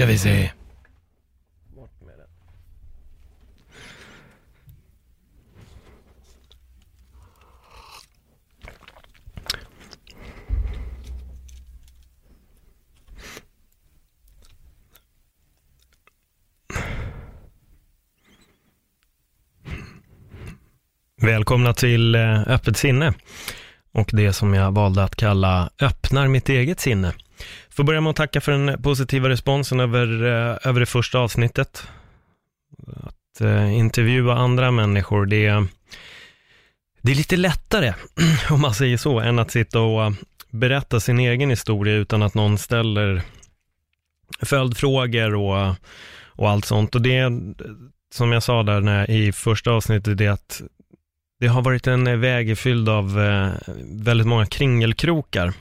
Ska vi se. Välkomna till eh, Öppet sinne och det som jag valde att kalla Öppnar mitt eget sinne. Får börja med att tacka för den positiva responsen över, eh, över det första avsnittet. Att eh, intervjua andra människor, det, det är lite lättare, om man säger så, än att sitta och eh, berätta sin egen historia utan att någon ställer följdfrågor och, och allt sånt. Och det, som jag sa där när, i första avsnittet, det är att det har varit en väg fylld av eh, väldigt många kringelkrokar.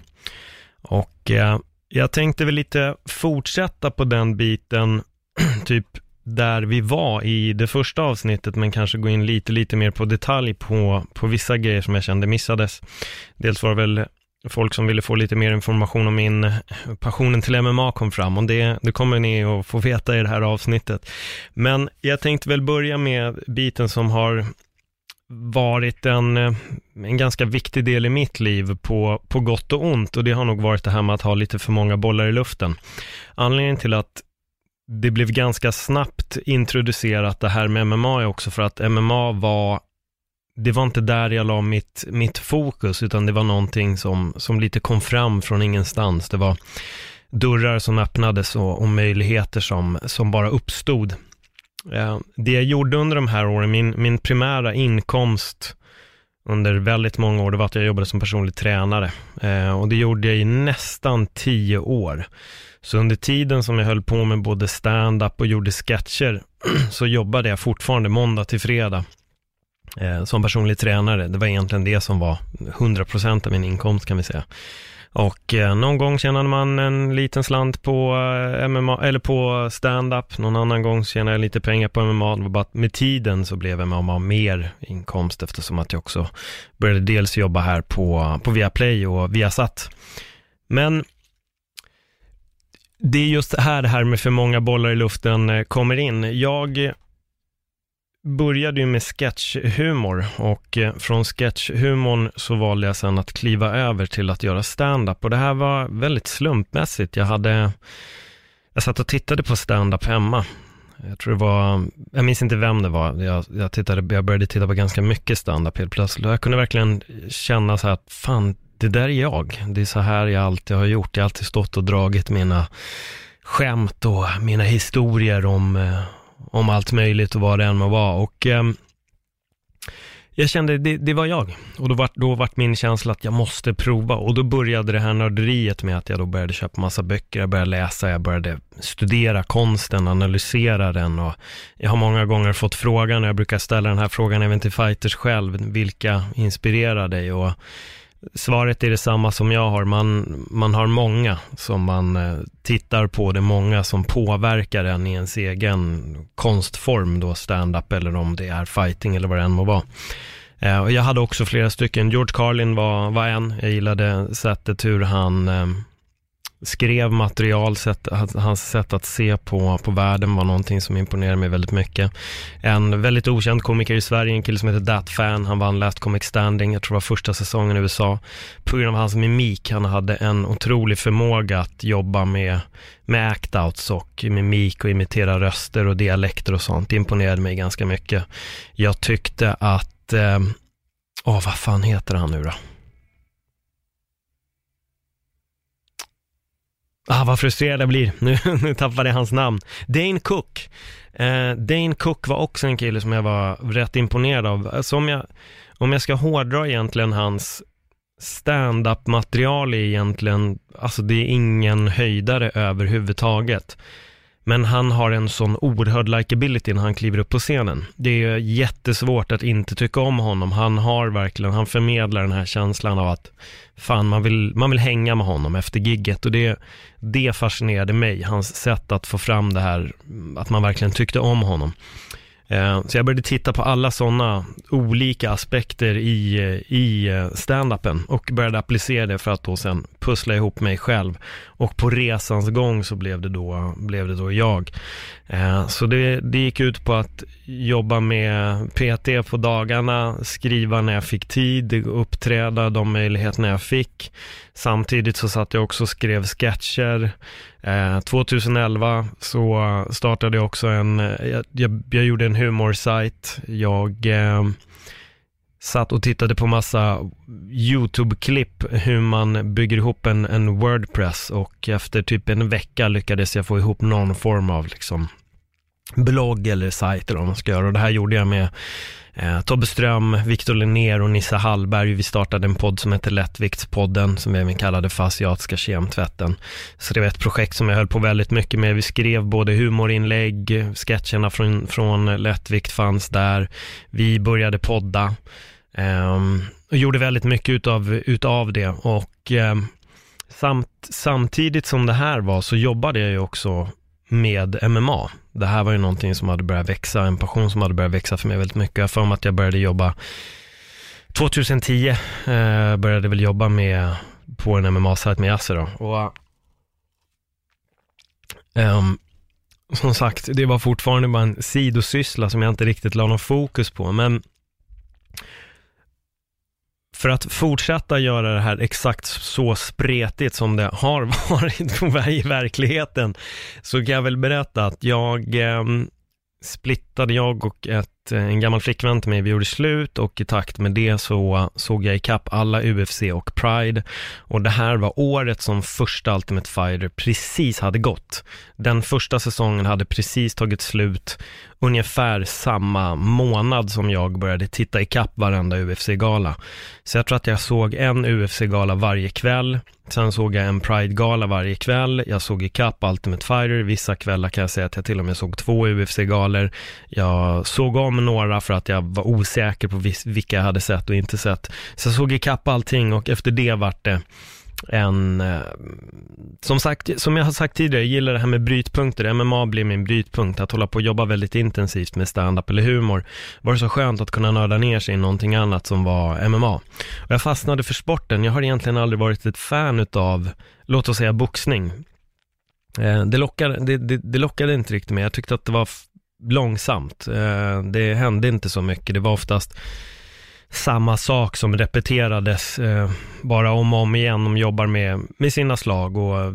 Och eh, jag tänkte väl lite fortsätta på den biten, typ där vi var i det första avsnittet, men kanske gå in lite, lite mer på detalj på, på vissa grejer som jag kände missades. Dels var det väl folk som ville få lite mer information om min eh, passionen till MMA kom fram och det, det kommer ni att få veta i det här avsnittet. Men jag tänkte väl börja med biten som har varit en, eh, en ganska viktig del i mitt liv på, på gott och ont och det har nog varit det här med att ha lite för många bollar i luften. Anledningen till att det blev ganska snabbt introducerat det här med MMA är också för att MMA var det var inte där jag la mitt, mitt fokus, utan det var någonting som, som lite kom fram från ingenstans. Det var dörrar som öppnades och, och möjligheter som, som bara uppstod. Eh, det jag gjorde under de här åren, min, min primära inkomst under väldigt många år, det var att jag jobbade som personlig tränare. Eh, och det gjorde jag i nästan tio år. Så under tiden som jag höll på med både stand-up och gjorde sketcher, så jobbade jag fortfarande måndag till fredag eh, som personlig tränare. Det var egentligen det som var 100% av min inkomst kan vi säga. Och eh, någon gång tjänade man en liten slant på eh, MMA, eller på stand-up. Någon annan gång tjänade jag lite pengar på MMA. Det var bara att med tiden så blev MMA mer inkomst eftersom att jag också började dels jobba här på, på Viaplay och Viasat. Men det är just här det här med för många bollar i luften eh, kommer in. Jag började ju med sketchhumor och eh, från sketchhumorn så valde jag sen att kliva över till att göra stand-up och det här var väldigt slumpmässigt. Jag hade, jag satt och tittade på stand-up hemma. Jag tror det var, jag minns inte vem det var, jag, jag, tittade, jag började titta på ganska mycket stand-up helt plötsligt. Jag kunde verkligen känna så här att fan, det där är jag. Det är så här jag alltid har gjort. Jag har alltid stått och dragit mina skämt och mina historier om, eh, om allt möjligt och vad det än må vara. Och eh, jag kände, det, det var jag. Och då vart då var min känsla att jag måste prova. Och då började det här nörderiet med att jag då började köpa massa böcker, jag började läsa, jag började studera konsten, analysera den. Och jag har många gånger fått frågan, och jag brukar ställa den här frågan även till fighters själv, vilka inspirerar dig? Och Svaret är detsamma som jag har. Man, man har många som man eh, tittar på. Det är många som påverkar en i ens egen konstform då, stand-up eller om det är fighting eller vad det än må vara. Eh, och jag hade också flera stycken. George Carlin var, var en. Jag gillade sättet hur han eh, skrev material, sätt, hans sätt att se på, på världen var någonting som imponerade mig väldigt mycket. En väldigt okänd komiker i Sverige, en kille som heter Dat Fan, han vann Last Comic Standing, jag tror det var första säsongen i USA, på grund av hans mimik. Han hade en otrolig förmåga att jobba med, med act-outs och mimik och imitera röster och dialekter och sånt. Det imponerade mig ganska mycket. Jag tyckte att, eh, åh vad fan heter han nu då? Ah, vad frustrerad jag blir, nu, nu tappade jag hans namn. Dane Cook. Eh, Dane Cook var också en kille som jag var rätt imponerad av. Alltså om, jag, om jag ska hårdra egentligen hans stand-up material är egentligen, alltså det är ingen höjdare överhuvudtaget. Men han har en sån oerhörd likability när han kliver upp på scenen. Det är jättesvårt att inte tycka om honom. Han har verkligen, han förmedlar den här känslan av att fan, man vill, man vill hänga med honom efter gigget och det, det fascinerade mig, hans sätt att få fram det här, att man verkligen tyckte om honom. Eh, så jag började titta på alla sådana olika aspekter i, eh, i eh, stand-upen och började applicera det för att då sen pussla ihop mig själv. Och på resans gång så blev det då, blev det då jag. Så det, det gick ut på att jobba med PT på dagarna, skriva när jag fick tid, uppträda de möjligheterna jag fick. Samtidigt så satt jag också och skrev sketcher. Eh, 2011 så startade jag också en, jag, jag, jag gjorde en humorsajt. Jag eh, satt och tittade på massa YouTube-klipp hur man bygger ihop en, en Wordpress och efter typ en vecka lyckades jag få ihop någon form av liksom blogg eller sajt eller vad man ska göra och det här gjorde jag med eh, Tobbe Ström, Viktor Linnér och Nissa Hallberg. Vi startade en podd som heter Lättviktspodden som vi även kallade för asiatiska kemtvätten. Så det var ett projekt som jag höll på väldigt mycket med. Vi skrev både humorinlägg, sketcherna från, från Lättvikt fanns där. Vi började podda eh, och gjorde väldigt mycket utav, utav det och eh, samt, samtidigt som det här var så jobbade jag ju också med MMA. Det här var ju någonting som hade börjat växa, en passion som hade börjat växa för mig väldigt mycket. Jag för mig att jag började jobba 2010, eh, började väl jobba med, på en MMA-sajt med Yasser då. Och, um, som sagt, det var fortfarande bara en sidosyssla som jag inte riktigt la någon fokus på, men för att fortsätta göra det här exakt så spretigt som det har varit på i verkligheten, så kan jag väl berätta att jag eh, splittade jag och ett eh, en gammal flickvän till mig, vi gjorde slut och i takt med det så såg jag ikapp alla UFC och Pride och det här var året som första Ultimate Fighter precis hade gått. Den första säsongen hade precis tagit slut ungefär samma månad som jag började titta ikapp varenda UFC-gala. Så jag tror att jag såg en UFC-gala varje kväll Sen såg jag en Pride-gala varje kväll, jag såg ikapp Ultimate Fighter, vissa kvällar kan jag säga att jag till och med såg två UFC-galor. Jag såg om några för att jag var osäker på vilka jag hade sett och inte sett. Så jag såg ikapp allting och efter det vart det en, eh, som sagt, som jag har sagt tidigare, jag gillar det här med brytpunkter. MMA blir min brytpunkt, att hålla på och jobba väldigt intensivt med stand-up eller humor. Var det så skönt att kunna nörda ner sig i någonting annat som var MMA. Och jag fastnade för sporten. Jag har egentligen aldrig varit ett fan utav, låt oss säga boxning. Eh, det lockade, det, det, det lockade inte riktigt mig. Jag tyckte att det var långsamt. Eh, det hände inte så mycket. Det var oftast samma sak som repeterades eh, bara om och om igen. De jobbar med, med sina slag och eh,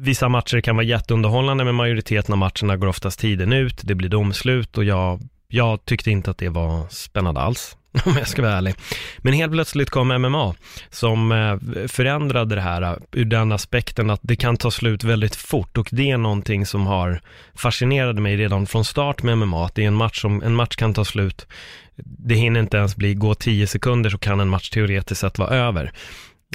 vissa matcher kan vara jätteunderhållande men majoriteten av matcherna går oftast tiden ut. Det blir domslut och jag, jag tyckte inte att det var spännande alls. om jag ska vara ärlig. Men helt plötsligt kom MMA som eh, förändrade det här eh, ur den aspekten att det kan ta slut väldigt fort och det är någonting som har fascinerat mig redan från start med MMA, att det är en match som, en match kan ta slut, det hinner inte ens bli, gå tio sekunder så kan en match teoretiskt sett vara över.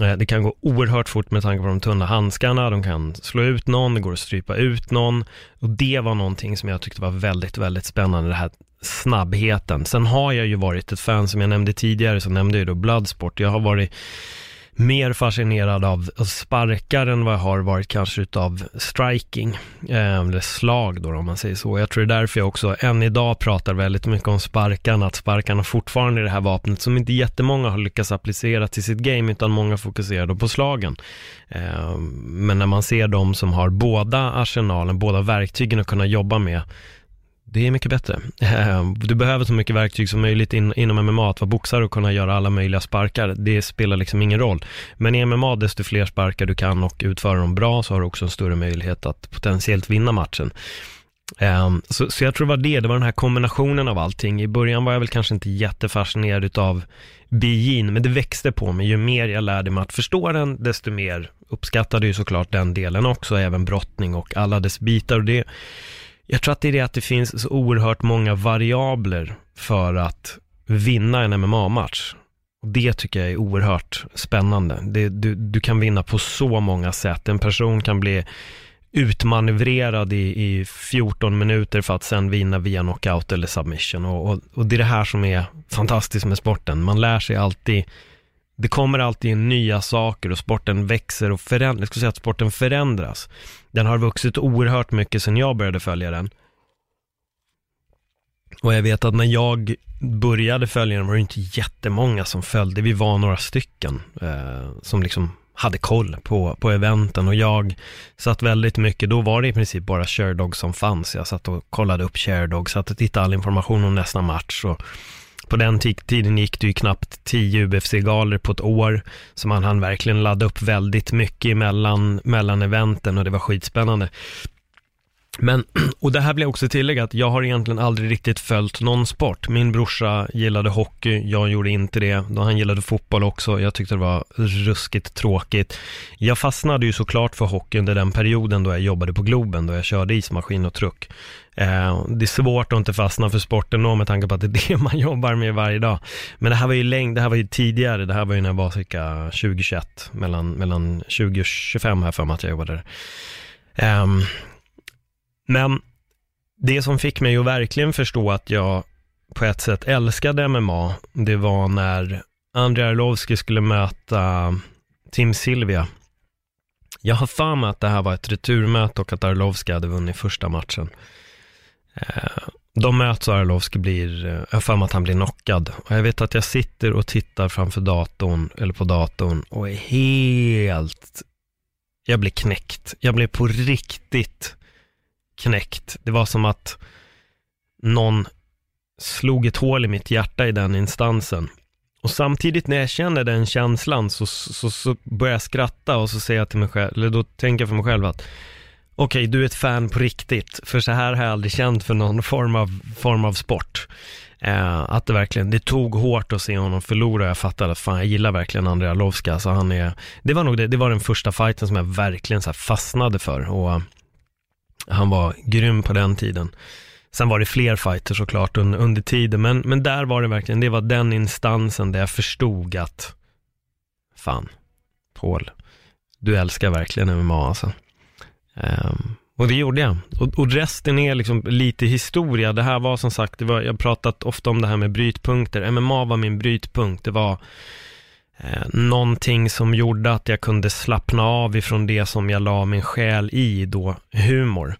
Eh, det kan gå oerhört fort med tanke på de tunna handskarna, de kan slå ut någon, det går att strypa ut någon. Och det var någonting som jag tyckte var väldigt, väldigt spännande, det här snabbheten. Sen har jag ju varit ett fan, som jag nämnde tidigare, så nämnde jag då Bloodsport. Jag har varit mer fascinerad av sparkar än vad jag har varit kanske utav striking, eh, eller slag då om man säger så. Jag tror det är därför jag också än idag pratar väldigt mycket om sparkarna, att sparkarna fortfarande är det här vapnet som inte jättemånga har lyckats applicera till sitt game, utan många fokuserar då på slagen. Eh, men när man ser de som har båda arsenalen, båda verktygen att kunna jobba med, det är mycket bättre. Ehm, du behöver så mycket verktyg som möjligt in, inom MMA, att vara boxare och kunna göra alla möjliga sparkar. Det spelar liksom ingen roll. Men i MMA, desto fler sparkar du kan och utföra dem bra, så har du också en större möjlighet att potentiellt vinna matchen. Ehm, så, så jag tror det var det, det var den här kombinationen av allting. I början var jag väl kanske inte jättefascinerad utav bijin, men det växte på mig. Ju mer jag lärde mig att förstå den, desto mer uppskattade ju såklart den delen också, även brottning och alla dess bitar. Och det, jag tror att det är det att det finns så oerhört många variabler för att vinna en MMA-match. Och det tycker jag är oerhört spännande. Det, du, du kan vinna på så många sätt. En person kan bli utmanövrerad i, i 14 minuter för att sen vinna via knockout eller submission. Och, och, och, det är det här som är fantastiskt med sporten. Man lär sig alltid, det kommer alltid in nya saker och sporten växer och förändras. Jag skulle säga att sporten förändras. Den har vuxit oerhört mycket sedan jag började följa den. Och jag vet att när jag började följa den var det inte jättemånga som följde. Vi var några stycken eh, som liksom hade koll på, på eventen och jag satt väldigt mycket, då var det i princip bara Sherdog som fanns. Jag satt och kollade upp Sherdog, satt och tittade all information om nästa match och på den tiden gick det ju knappt tio UFC-galor på ett år, så man hann verkligen ladda upp väldigt mycket mellan, mellan eventen och det var skitspännande. Men, och det här blir också tillägga att jag har egentligen aldrig riktigt följt någon sport. Min brorsa gillade hockey, jag gjorde inte det. Då han gillade fotboll också, jag tyckte det var ruskigt tråkigt. Jag fastnade ju såklart för hockey under den perioden då jag jobbade på Globen, då jag körde ismaskin och truck. Eh, det är svårt att inte fastna för sporten då med tanke på att det är det man jobbar med varje dag. Men det här var ju längd, det här var ju tidigare, det här var ju när jag var cirka 2021, mellan, mellan 20 och 25 här för mig att jag jobbade där. Um, men det som fick mig att verkligen förstå att jag på ett sätt älskade MMA, det var när Andrei Arlovski skulle möta Tim Silvia. Jag har för mig att det här var ett returmöte och att Arlovski hade vunnit första matchen. Eh, de möts och Arlovski blir, eh, jag har för mig att han blir knockad. Och jag vet att jag sitter och tittar framför datorn, eller på datorn, och är helt, jag blir knäckt. Jag blir på riktigt knäckt. Det var som att någon slog ett hål i mitt hjärta i den instansen. Och samtidigt när jag känner den känslan så, så, så börjar jag skratta och så säger jag till mig själv, eller då tänker jag för mig själv att okej, okay, du är ett fan på riktigt, för så här har jag aldrig känt för någon form av, form av sport. Eh, att det verkligen, det tog hårt att se honom förlora, jag fattade att fan, jag gillar verkligen Andrei Arlovska, alltså han är, det var nog det, det var den första fighten som jag verkligen så fastnade för och han var grym på den tiden. Sen var det fler fighter såklart under, under tiden, men, men där var det verkligen, det var den instansen där jag förstod att, fan, Paul, du älskar verkligen MMA alltså. Um, och det gjorde jag. Och, och, resten är liksom lite historia. Det här var som sagt, det var, jag har pratat ofta om det här med brytpunkter. MMA var min brytpunkt. Det var eh, någonting som gjorde att jag kunde slappna av ifrån det som jag la min själ i då, humor.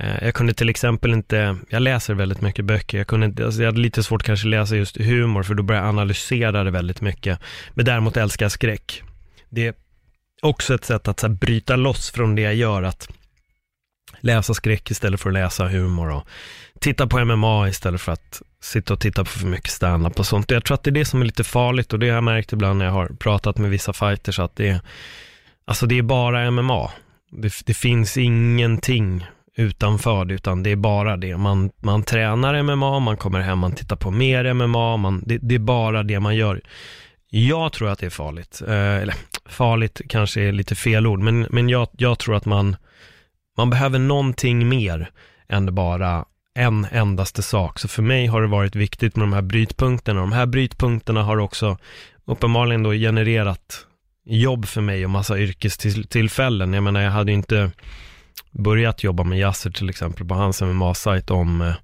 Eh, jag kunde till exempel inte, jag läser väldigt mycket böcker, jag, kunde, alltså jag hade lite svårt kanske läsa just humor för då började jag analysera det väldigt mycket. Men däremot älskar jag skräck. Det är också ett sätt att så här, bryta loss från det jag gör, att läsa skräck istället för att läsa humor och titta på MMA istället för att sitta och titta på för mycket standup och sånt. Jag tror att det är det som är lite farligt och det har jag märkt ibland när jag har pratat med vissa fighters att det är, alltså det är bara MMA. Det, det finns ingenting utanför det, utan det är bara det. Man, man tränar MMA, man kommer hem, man tittar på mer MMA, man, det, det är bara det man gör. Jag tror att det är farligt, eh, eller farligt kanske är lite fel ord, men, men jag, jag tror att man, man behöver någonting mer än bara en endaste sak. Så för mig har det varit viktigt med de här brytpunkterna. De här brytpunkterna har också uppenbarligen då genererat jobb för mig och massa yrkestillfällen. Jag menar, jag hade ju inte börjat jobba med Yasser till exempel på hans MMA-sajt om eh,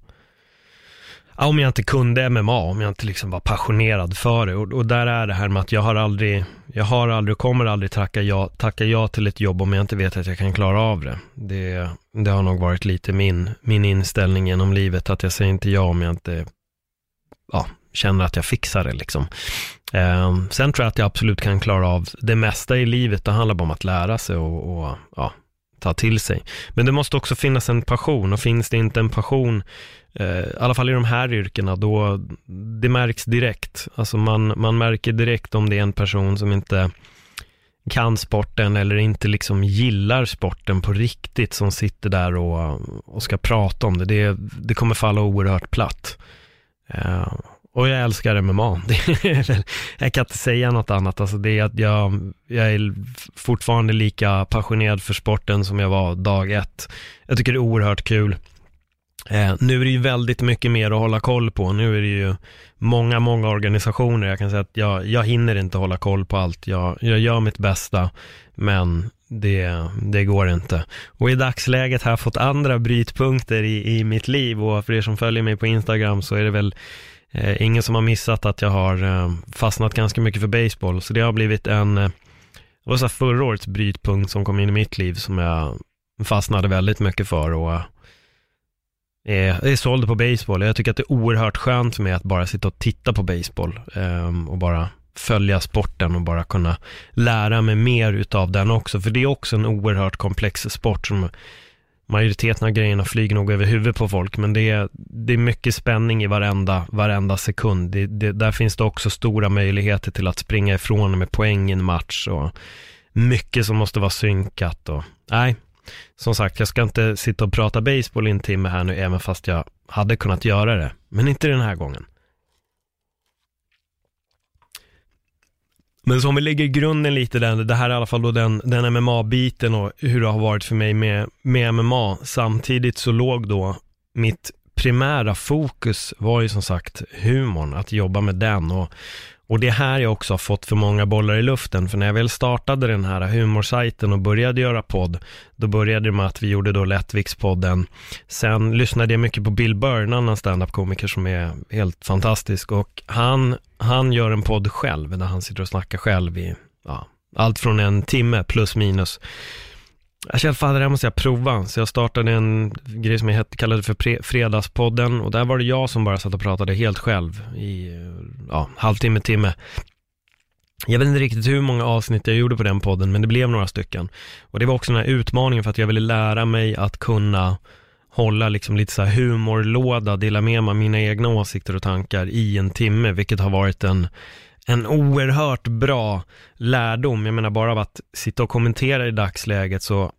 Ja, om jag inte kunde MMA, om jag inte liksom var passionerad för det. Och, och, där är det här med att jag har aldrig, jag har aldrig, kommer aldrig tacka ja, tacka ja till ett jobb om jag inte vet att jag kan klara av det. Det, det har nog varit lite min, min inställning genom livet, att jag säger inte ja om jag inte ja, känner att jag fixar det liksom. Eh, sen tror jag att jag absolut kan klara av det mesta i livet. Det handlar bara om att lära sig och, och ja, ta till sig. Men det måste också finnas en passion och finns det inte en passion Eh, i alla fall i de här yrkena, då det märks direkt. Alltså man, man märker direkt om det är en person som inte kan sporten eller inte liksom gillar sporten på riktigt som sitter där och, och ska prata om det. det. Det kommer falla oerhört platt. Uh, och jag älskar MMA. jag kan inte säga något annat. Alltså det är att jag, jag är fortfarande lika passionerad för sporten som jag var dag ett. Jag tycker det är oerhört kul. Eh, nu är det ju väldigt mycket mer att hålla koll på. Nu är det ju många, många organisationer. Jag kan säga att jag, jag hinner inte hålla koll på allt. Jag, jag gör mitt bästa, men det, det går inte. Och i dagsläget har jag fått andra brytpunkter i, i mitt liv och för er som följer mig på Instagram så är det väl eh, ingen som har missat att jag har eh, fastnat ganska mycket för baseball. Så det har blivit en, eh, det var så förra årets brytpunkt som kom in i mitt liv som jag fastnade väldigt mycket för och eh, Eh, jag är såld på baseball. Jag tycker att det är oerhört skönt för mig att bara sitta och titta på baseball ehm, och bara följa sporten och bara kunna lära mig mer utav den också. För det är också en oerhört komplex sport som majoriteten av grejerna flyger nog över huvudet på folk, men det är, det är mycket spänning i varenda, varenda sekund. Det, det, där finns det också stora möjligheter till att springa ifrån med poäng i en match och mycket som måste vara synkat och nej, som sagt, jag ska inte sitta och prata baseball i en timme här nu, även fast jag hade kunnat göra det. Men inte den här gången. Men så om vi lägger grunden lite där, det här är i alla fall då den, den MMA-biten och hur det har varit för mig med, med MMA. Samtidigt så låg då mitt primära fokus var ju som sagt humorn, att jobba med den och och det är här jag också har fått för många bollar i luften, för när jag väl startade den här humorsajten och började göra podd, då började det med att vi gjorde då Lättvikspodden. Sen lyssnade jag mycket på Bill Burr, en annan standup-komiker som är helt fantastisk, och han, han gör en podd själv, där han sitter och snackar själv i, ja, allt från en timme plus minus. Jag kände, fan det här måste jag prova. Så jag startade en grej som jag kallade för Fredagspodden. Och där var det jag som bara satt och pratade helt själv i ja, halvtimme, timme. Jag vet inte riktigt hur många avsnitt jag gjorde på den podden, men det blev några stycken. Och det var också den här utmaningen för att jag ville lära mig att kunna hålla liksom lite så här humorlåda, dela med mig av mina egna åsikter och tankar i en timme, vilket har varit en en oerhört bra lärdom. Jag menar bara av att sitta och kommentera i dagsläget så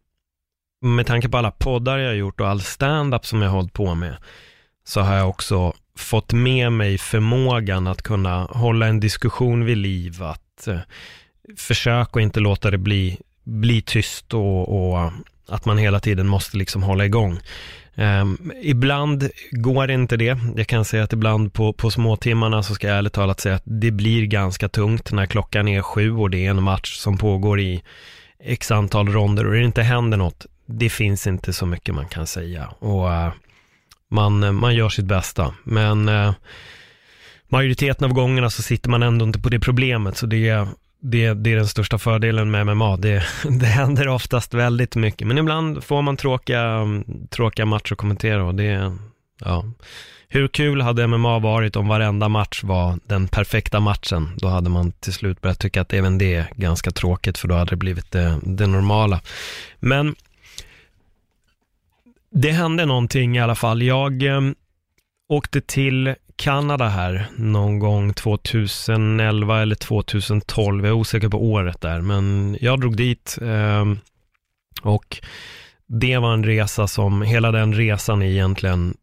med tanke på alla poddar jag har gjort och all stand-up som jag har hållit på med så har jag också fått med mig förmågan att kunna hålla en diskussion vid liv, att eh, försöka inte låta det bli, bli tyst och, och att man hela tiden måste liksom hålla igång. Um, ibland går inte det. Jag kan säga att ibland på, på småtimmarna så ska jag ärligt talat säga att det blir ganska tungt när klockan är sju och det är en match som pågår i x antal ronder och det inte händer något. Det finns inte så mycket man kan säga och uh, man, man gör sitt bästa. Men uh, majoriteten av gångerna så sitter man ändå inte på det problemet så det det, det är den största fördelen med MMA. Det, det händer oftast väldigt mycket, men ibland får man tråkiga, tråkiga matcher att kommentera och det, ja. Hur kul hade MMA varit om varenda match var den perfekta matchen? Då hade man till slut börjat tycka att även det är ganska tråkigt, för då hade det blivit det, det normala. Men det hände någonting i alla fall. Jag eh, åkte till Kanada här någon gång 2011 eller 2012. Jag är osäker på året där, men jag drog dit eh, och det var en resa som, hela den resan är egentligen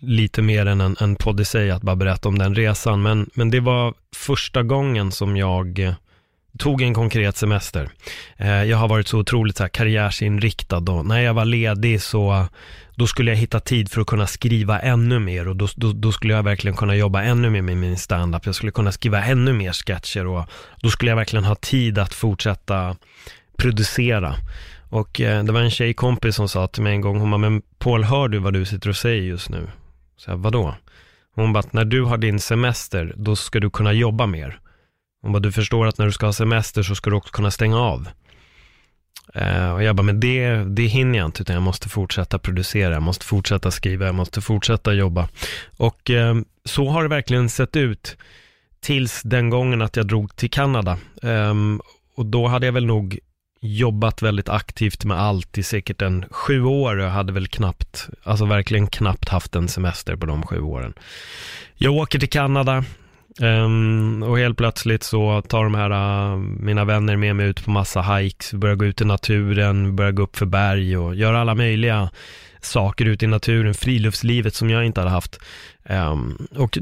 lite mer än en, en podd i sig att bara berätta om den resan, men, men det var första gången som jag tog en konkret semester. Eh, jag har varit så otroligt så här karriärsinriktad och när jag var ledig så då skulle jag hitta tid för att kunna skriva ännu mer och då, då, då skulle jag verkligen kunna jobba ännu mer med min standup. Jag skulle kunna skriva ännu mer sketcher och då skulle jag verkligen ha tid att fortsätta producera. Och eh, det var en tjejkompis som sa till mig en gång, hon bara, men Paul, hör du vad du sitter och säger just nu? Så jag, vadå? Hon bara, att när du har din semester, då ska du kunna jobba mer. Hon bara, du förstår att när du ska ha semester så ska du också kunna stänga av. Eh, och jag bara, men det, det hinner jag inte, utan jag måste fortsätta producera, jag måste fortsätta skriva, jag måste fortsätta jobba. Och eh, så har det verkligen sett ut tills den gången att jag drog till Kanada. Eh, och då hade jag väl nog jobbat väldigt aktivt med allt i säkert en sju år och jag hade väl knappt, alltså verkligen knappt haft en semester på de sju åren. Jag åker till Kanada, Um, och helt plötsligt så tar de här, uh, mina vänner med mig ut på massa hikes, vi börjar gå ut i naturen, vi börjar gå upp för berg och göra alla möjliga saker ute i naturen, friluftslivet som jag inte hade haft. Um, och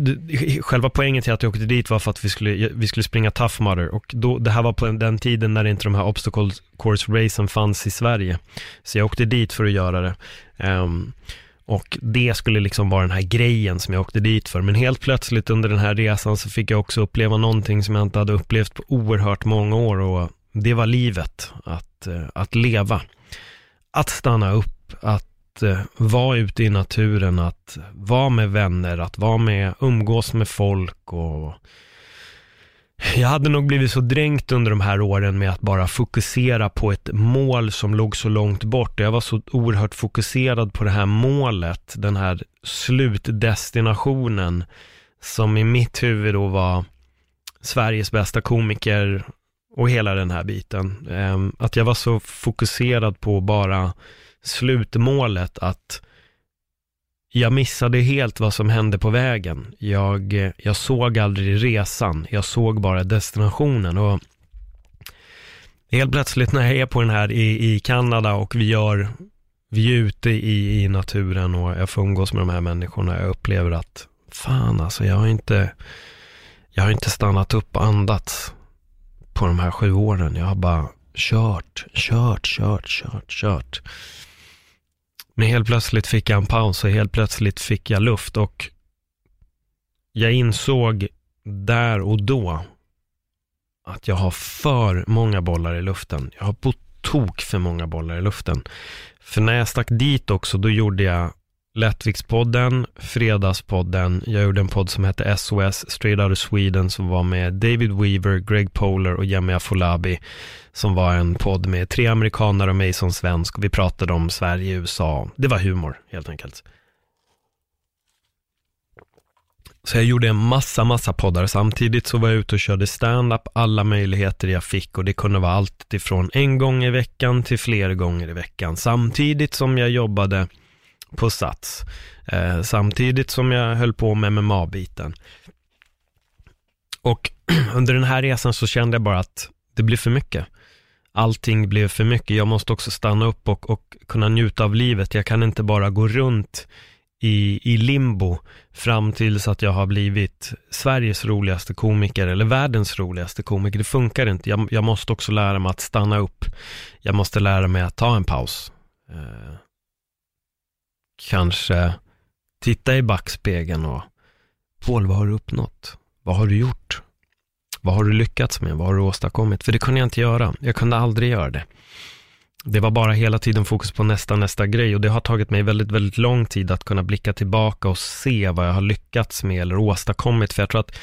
själva poängen till att jag åkte dit var för att vi skulle, vi skulle springa Tough Mudder och då, det här var på den tiden när inte de här obstacle course racen fanns i Sverige. Så jag åkte dit för att göra det. Um, och det skulle liksom vara den här grejen som jag åkte dit för. Men helt plötsligt under den här resan så fick jag också uppleva någonting som jag inte hade upplevt på oerhört många år. Och det var livet, att, eh, att leva. Att stanna upp, att eh, vara ute i naturen, att vara med vänner, att vara med, umgås med folk. Och jag hade nog blivit så dränkt under de här åren med att bara fokusera på ett mål som låg så långt bort. Jag var så oerhört fokuserad på det här målet, den här slutdestinationen som i mitt huvud då var Sveriges bästa komiker och hela den här biten. Ehm, att jag var så fokuserad på bara slutmålet att jag missade helt vad som hände på vägen. Jag, jag såg aldrig resan, jag såg bara destinationen. Och helt plötsligt när jag är på den här i, i Kanada och vi gör, vi är ute i, i naturen och jag får umgås med de här människorna, jag upplever att fan alltså, jag har inte, jag har inte stannat upp och andats på de här sju åren. Jag har bara kört, kört, kört, kört, kört. Men helt plötsligt fick jag en paus och helt plötsligt fick jag luft och jag insåg där och då att jag har för många bollar i luften. Jag har på tok för många bollar i luften. För när jag stack dit också, då gjorde jag Lättviktspodden, Fredagspodden, jag gjorde en podd som hette SOS, Straight Out of Sweden, som var med David Weaver, Greg Poler och Jemmy Afolabi, som var en podd med tre amerikaner och mig som svensk och vi pratade om Sverige, USA. Det var humor, helt enkelt. Så jag gjorde en massa, massa poddar. Samtidigt så var jag ute och körde stand-up alla möjligheter jag fick och det kunde vara allt ifrån en gång i veckan till fler gånger i veckan. Samtidigt som jag jobbade på Sats. Eh, samtidigt som jag höll på med MMA-biten. Och under den här resan så kände jag bara att det blev för mycket. Allting blev för mycket. Jag måste också stanna upp och, och kunna njuta av livet. Jag kan inte bara gå runt i, i limbo fram tills att jag har blivit Sveriges roligaste komiker eller världens roligaste komiker. Det funkar inte. Jag, jag måste också lära mig att stanna upp. Jag måste lära mig att ta en paus. Eh, kanske titta i backspegeln och Paul, vad har du uppnått? Vad har du gjort? Vad har du lyckats med? Vad har du åstadkommit? För det kunde jag inte göra. Jag kunde aldrig göra det. Det var bara hela tiden fokus på nästa, nästa grej och det har tagit mig väldigt, väldigt lång tid att kunna blicka tillbaka och se vad jag har lyckats med eller åstadkommit. För jag tror att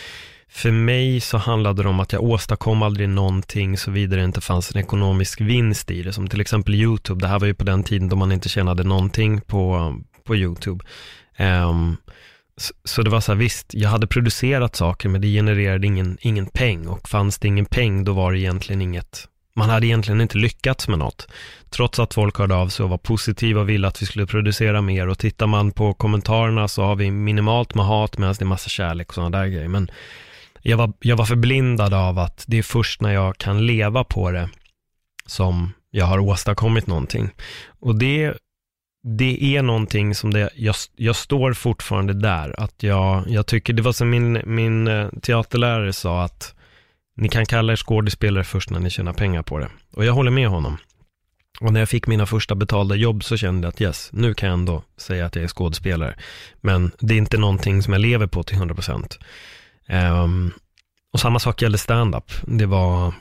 för mig så handlade det om att jag åstadkom aldrig någonting såvida det inte fanns en ekonomisk vinst i det. Som till exempel YouTube. Det här var ju på den tiden då man inte tjänade någonting på, på YouTube. Ehm, um, så, så, det var så här, visst, jag hade producerat saker men det genererade ingen, ingen peng och fanns det ingen peng då var det egentligen inget, man hade egentligen inte lyckats med något. Trots att folk hörde av sig och var positiva och ville att vi skulle producera mer och tittar man på kommentarerna så har vi minimalt med hat medan det är massa kärlek och sådana där grejer. Men jag var, jag var förblindad av att det är först när jag kan leva på det som jag har åstadkommit någonting. Och det, det är någonting som det, jag, jag står fortfarande där. Att jag, jag tycker, det var som min, min eh, teaterlärare sa att ni kan kalla er skådespelare först när ni tjänar pengar på det. Och jag håller med honom. Och när jag fick mina första betalda jobb så kände jag att yes, nu kan jag ändå säga att jag är skådespelare. Men det är inte någonting som jag lever på till 100 procent. Um, och samma sak gällde stand-up. Det var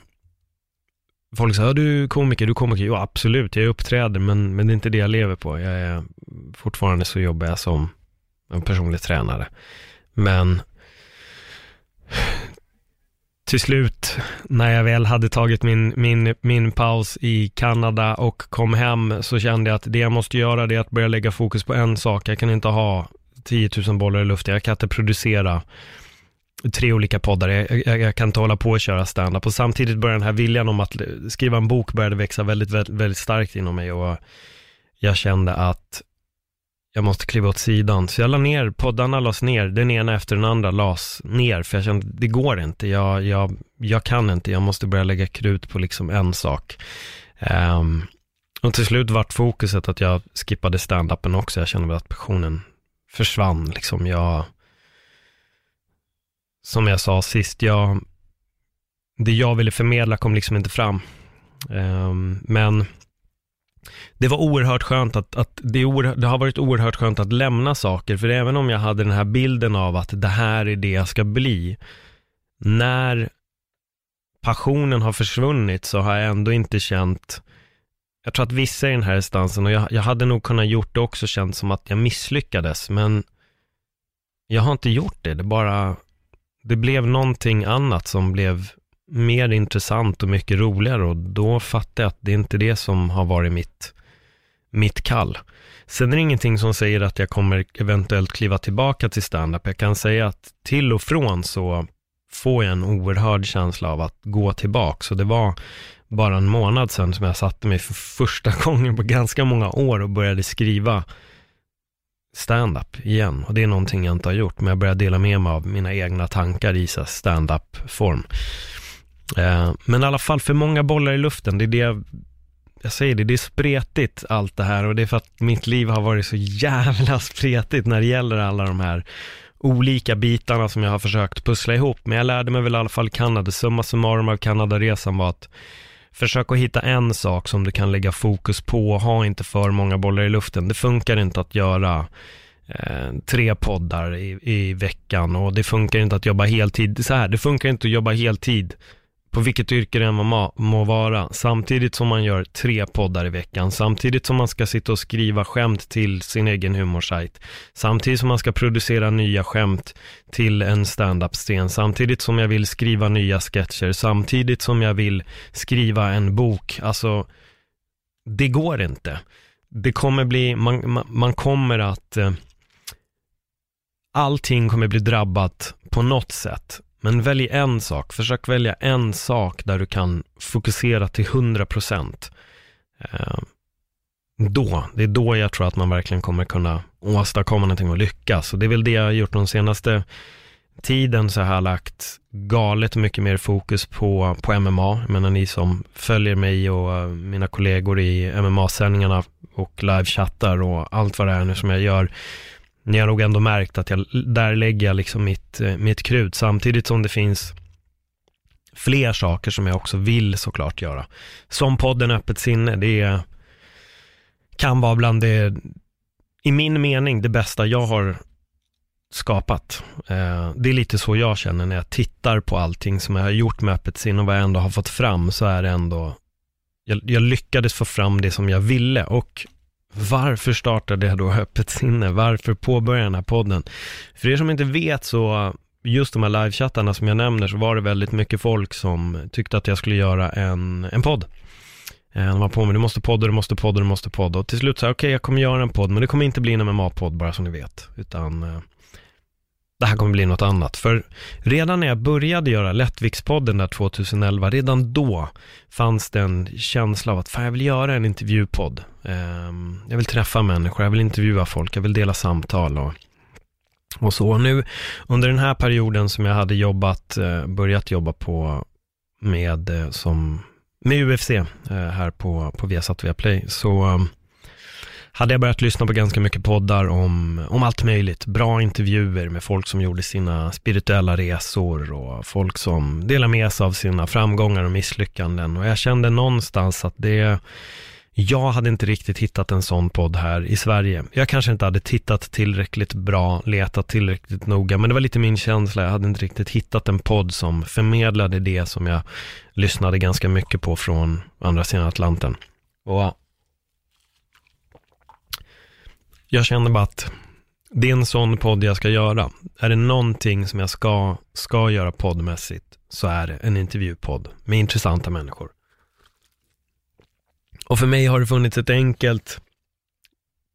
Folk sa, du är komiker, du är komiker. Jo, absolut, jag uppträder, men, men det är inte det jag lever på. Jag är, fortfarande så jobbar jag som en personlig tränare. Men till slut, när jag väl hade tagit min, min, min paus i Kanada och kom hem, så kände jag att det jag måste göra det är att börja lägga fokus på en sak. Jag kan inte ha 10 000 bollar i luften. Jag kan inte producera tre olika poddar. Jag, jag, jag, kan inte hålla på och köra standup. Och samtidigt började den här viljan om att skriva en bok började växa väldigt, väldigt, väldigt starkt inom mig. Och jag kände att jag måste kliva åt sidan. Så jag la ner, poddarna lades ner, den ena efter den andra lades ner, för jag kände, det går inte, jag, jag, jag kan inte, jag måste börja lägga krut på liksom en sak. Um, och till slut vart fokuset att jag skippade standupen också, jag kände väl att passionen försvann, liksom jag, som jag sa sist, jag, det jag ville förmedla kom liksom inte fram. Um, men det var oerhört skönt att, att det, oerhört, det, har varit oerhört skönt att lämna saker, för även om jag hade den här bilden av att det här är det jag ska bli, när passionen har försvunnit så har jag ändå inte känt, jag tror att vissa i den här instansen, och jag, jag hade nog kunnat gjort det också, känt som att jag misslyckades, men jag har inte gjort det, det bara, det blev någonting annat som blev mer intressant och mycket roligare och då fattar jag att det är inte det som har varit mitt, mitt kall. Sen är det ingenting som säger att jag kommer eventuellt kliva tillbaka till standup. Jag kan säga att till och från så får jag en oerhörd känsla av att gå tillbaka. Så det var bara en månad sedan som jag satte mig för första gången på ganska många år och började skriva stand-up igen. Och det är någonting jag inte har gjort, men jag börjar dela med mig av mina egna tankar i stand-up-form. Eh, men i alla fall för många bollar i luften, det är det jag, jag säger det, det är spretigt allt det här och det är för att mitt liv har varit så jävla spretigt när det gäller alla de här olika bitarna som jag har försökt pussla ihop. Men jag lärde mig väl i alla fall Kanada, summa summarum av Kanadaresan var att Försök att hitta en sak som du kan lägga fokus på, ha inte för många bollar i luften. Det funkar inte att göra eh, tre poddar i, i veckan och det funkar inte att jobba heltid. Så här, det funkar inte att jobba heltid på vilket yrke det än må, må vara, samtidigt som man gör tre poddar i veckan, samtidigt som man ska sitta och skriva skämt till sin egen humorsajt, samtidigt som man ska producera nya skämt till en standup-scen, samtidigt som jag vill skriva nya sketcher, samtidigt som jag vill skriva en bok, alltså det går inte. Det kommer bli, man, man, man kommer att eh, allting kommer bli drabbat på något sätt men välj en sak, försök välja en sak där du kan fokusera till 100%. Eh, då, det är då jag tror att man verkligen kommer kunna åstadkomma någonting och lyckas. Och det är väl det jag har gjort de senaste tiden så har jag lagt galet mycket mer fokus på, på MMA. Jag menar ni som följer mig och eh, mina kollegor i MMA-sändningarna och livechattar och allt vad det är nu som jag gör ni har nog ändå märkt att jag, där lägger jag liksom mitt, eh, mitt krut, samtidigt som det finns fler saker som jag också vill såklart göra. Som podden Öppet sinne, det kan vara bland det, i min mening, det bästa jag har skapat. Eh, det är lite så jag känner när jag tittar på allting som jag har gjort med Öppet sinne och vad jag ändå har fått fram, så är det ändå, jag, jag lyckades få fram det som jag ville och varför startade jag då Öppet sinne? Varför påbörjade jag den här podden? För er som inte vet så, just de här livechattarna som jag nämner, så var det väldigt mycket folk som tyckte att jag skulle göra en, en podd. Eh, de var på mig, du måste podda, du måste podda, du måste podda. Och till slut sa jag, okej okay, jag kommer göra en podd, men det kommer inte bli en MMA-podd bara som ni vet. Utan eh, det här kommer bli något annat. För redan när jag började göra Lättvikspodden där 2011, redan då fanns det en känsla av att fan, jag vill göra en intervjupodd. Ehm, jag vill träffa människor, jag vill intervjua folk, jag vill dela samtal och, och så. Nu under den här perioden som jag hade jobbat, eh, börjat jobba på med, eh, som, med UFC eh, här på, på Viasat Viaplay, så hade jag börjat lyssna på ganska mycket poddar om, om allt möjligt. Bra intervjuer med folk som gjorde sina spirituella resor och folk som delar med sig av sina framgångar och misslyckanden. Och jag kände någonstans att det, jag hade inte riktigt hittat en sån podd här i Sverige. Jag kanske inte hade tittat tillräckligt bra, letat tillräckligt noga, men det var lite min känsla. Jag hade inte riktigt hittat en podd som förmedlade det som jag lyssnade ganska mycket på från andra sidan Atlanten. Och jag känner bara att det är en sån podd jag ska göra. Är det någonting som jag ska, ska göra poddmässigt så är det en intervjupodd med intressanta människor. Och för mig har det funnits ett enkelt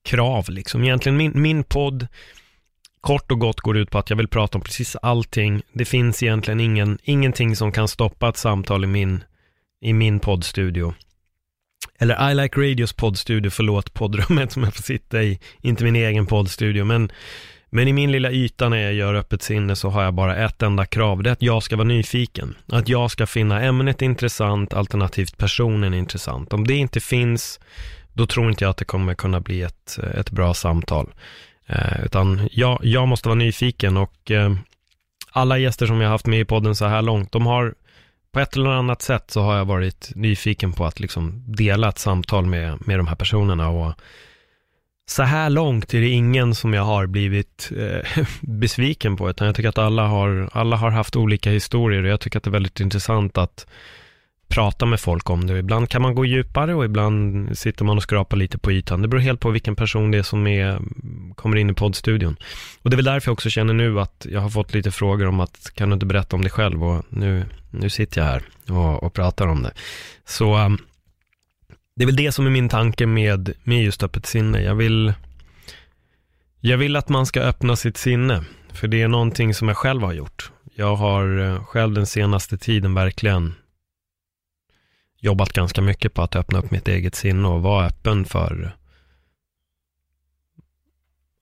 krav liksom. Egentligen min, min podd kort och gott går ut på att jag vill prata om precis allting. Det finns egentligen ingen, ingenting som kan stoppa ett samtal i min, i min poddstudio eller I Like Radios poddstudio, förlåt poddrummet som jag får sitta i, inte min egen poddstudio, men, men i min lilla yta när jag gör öppet sinne så har jag bara ett enda krav, det är att jag ska vara nyfiken. Att jag ska finna ämnet intressant, alternativt personen intressant. Om det inte finns, då tror inte jag att det kommer kunna bli ett, ett bra samtal. Eh, utan jag, jag måste vara nyfiken och eh, alla gäster som jag har haft med i podden så här långt, de har på ett eller annat sätt så har jag varit nyfiken på att liksom dela ett samtal med, med de här personerna och så här långt är det ingen som jag har blivit eh, besviken på, utan jag tycker att alla har, alla har haft olika historier och jag tycker att det är väldigt intressant att prata med folk om det. Ibland kan man gå djupare och ibland sitter man och skrapar lite på ytan. Det beror helt på vilken person det är som är, kommer in i poddstudion. Och det är väl därför jag också känner nu att jag har fått lite frågor om att kan du inte berätta om dig själv och nu, nu sitter jag här och, och pratar om det. Så um, det är väl det som är min tanke med, med just öppet sinne. Jag vill, jag vill att man ska öppna sitt sinne, för det är någonting som jag själv har gjort. Jag har eh, själv den senaste tiden verkligen jobbat ganska mycket på att öppna upp mitt eget sinne och vara öppen för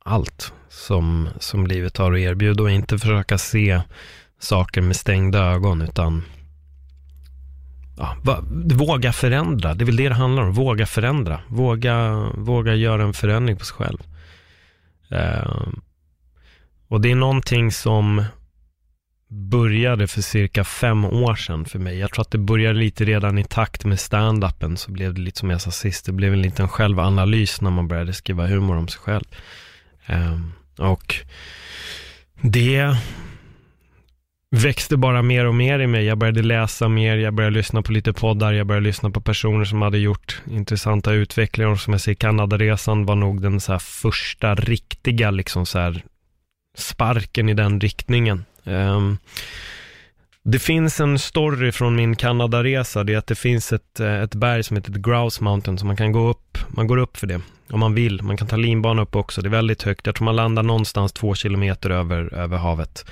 allt som, som livet har att erbjuda och inte försöka se saker med stängda ögon utan ja, va, våga förändra. Det är väl det det handlar om. Våga förändra. Våga, våga göra en förändring på sig själv. Eh, och det är någonting som började för cirka fem år sedan för mig. Jag tror att det började lite redan i takt med stand-upen så blev det lite som jag sa sist, det blev en liten självanalys när man började skriva humor om sig själv. Um, och det växte bara mer och mer i mig. Jag började läsa mer, jag började lyssna på lite poddar, jag började lyssna på personer som hade gjort intressanta utvecklingar. Och som jag säger, Kanadaresan var nog den så första riktiga liksom så här sparken i den riktningen. Um, det finns en story från min Kanadaresa, det är att det finns ett, eh, ett berg som heter Grouse Mountain, så man kan gå upp, man går upp för det om man vill. Man kan ta linbana upp också, det är väldigt högt. Jag tror man landar någonstans två kilometer över, över havet.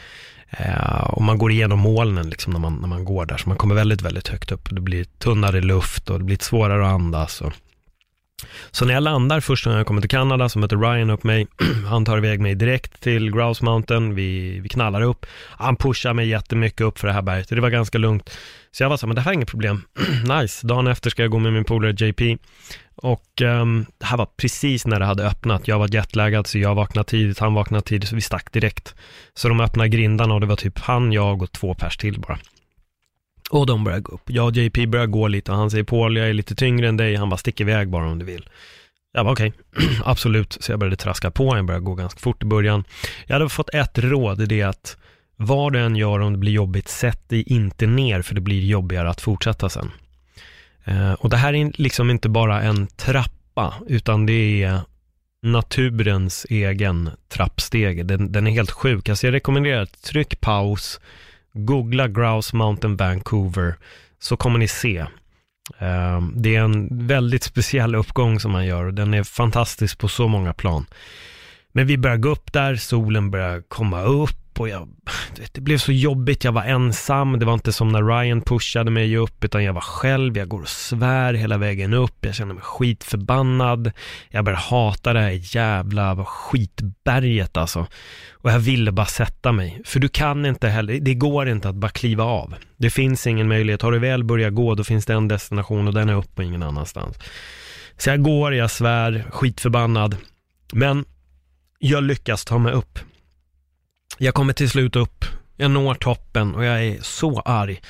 Eh, och man går igenom molnen liksom när man, när man går där, så man kommer väldigt, väldigt högt upp. Det blir tunnare luft och det blir svårare att andas. Och så när jag landar första gången jag kommer till Kanada så möter Ryan upp mig. Han tar iväg mig direkt till Grouse Mountain. Vi, vi knallar upp. Han pushar mig jättemycket upp för det här berget. Det var ganska lugnt. Så jag var så men det här är inget problem. nice. Dagen efter ska jag gå med min polare JP. Och um, det här var precis när det hade öppnat. Jag var jetlaggad så jag vaknade tidigt, han vaknade tidigt så vi stack direkt. Så de öppnade grindarna och det var typ han, jag och två pers till bara. Och de börjar gå upp. Jag och JP börjar gå lite och han säger Paul, jag är lite tyngre än dig. Han bara, stick iväg bara om du vill. Jag var okej, okay. absolut. Så jag började traska på, jag började gå ganska fort i början. Jag hade fått ett råd, det är att vad du än gör om det blir jobbigt, sätt dig inte ner för det blir jobbigare att fortsätta sen. Eh, och det här är liksom inte bara en trappa, utan det är naturens egen trappsteg. Den, den är helt sjuk. Alltså jag rekommenderar, tryck paus, googla Grouse Mountain Vancouver så kommer ni se. Ehm, det är en väldigt speciell uppgång som man gör och den är fantastisk på så många plan. Men vi börjar gå upp där, solen börjar komma upp och jag, det blev så jobbigt, jag var ensam, det var inte som när Ryan pushade mig upp, utan jag var själv, jag går och svär hela vägen upp, jag känner mig skitförbannad, jag börjar hata det här jävla skitberget alltså. Och jag ville bara sätta mig, för du kan inte heller, det går inte att bara kliva av. Det finns ingen möjlighet, har du väl börjat gå, då finns det en destination och den är upp och ingen annanstans. Så jag går, jag svär, skitförbannad, men jag lyckas ta mig upp. Jag kommer till slut upp, jag når toppen och jag är så arg.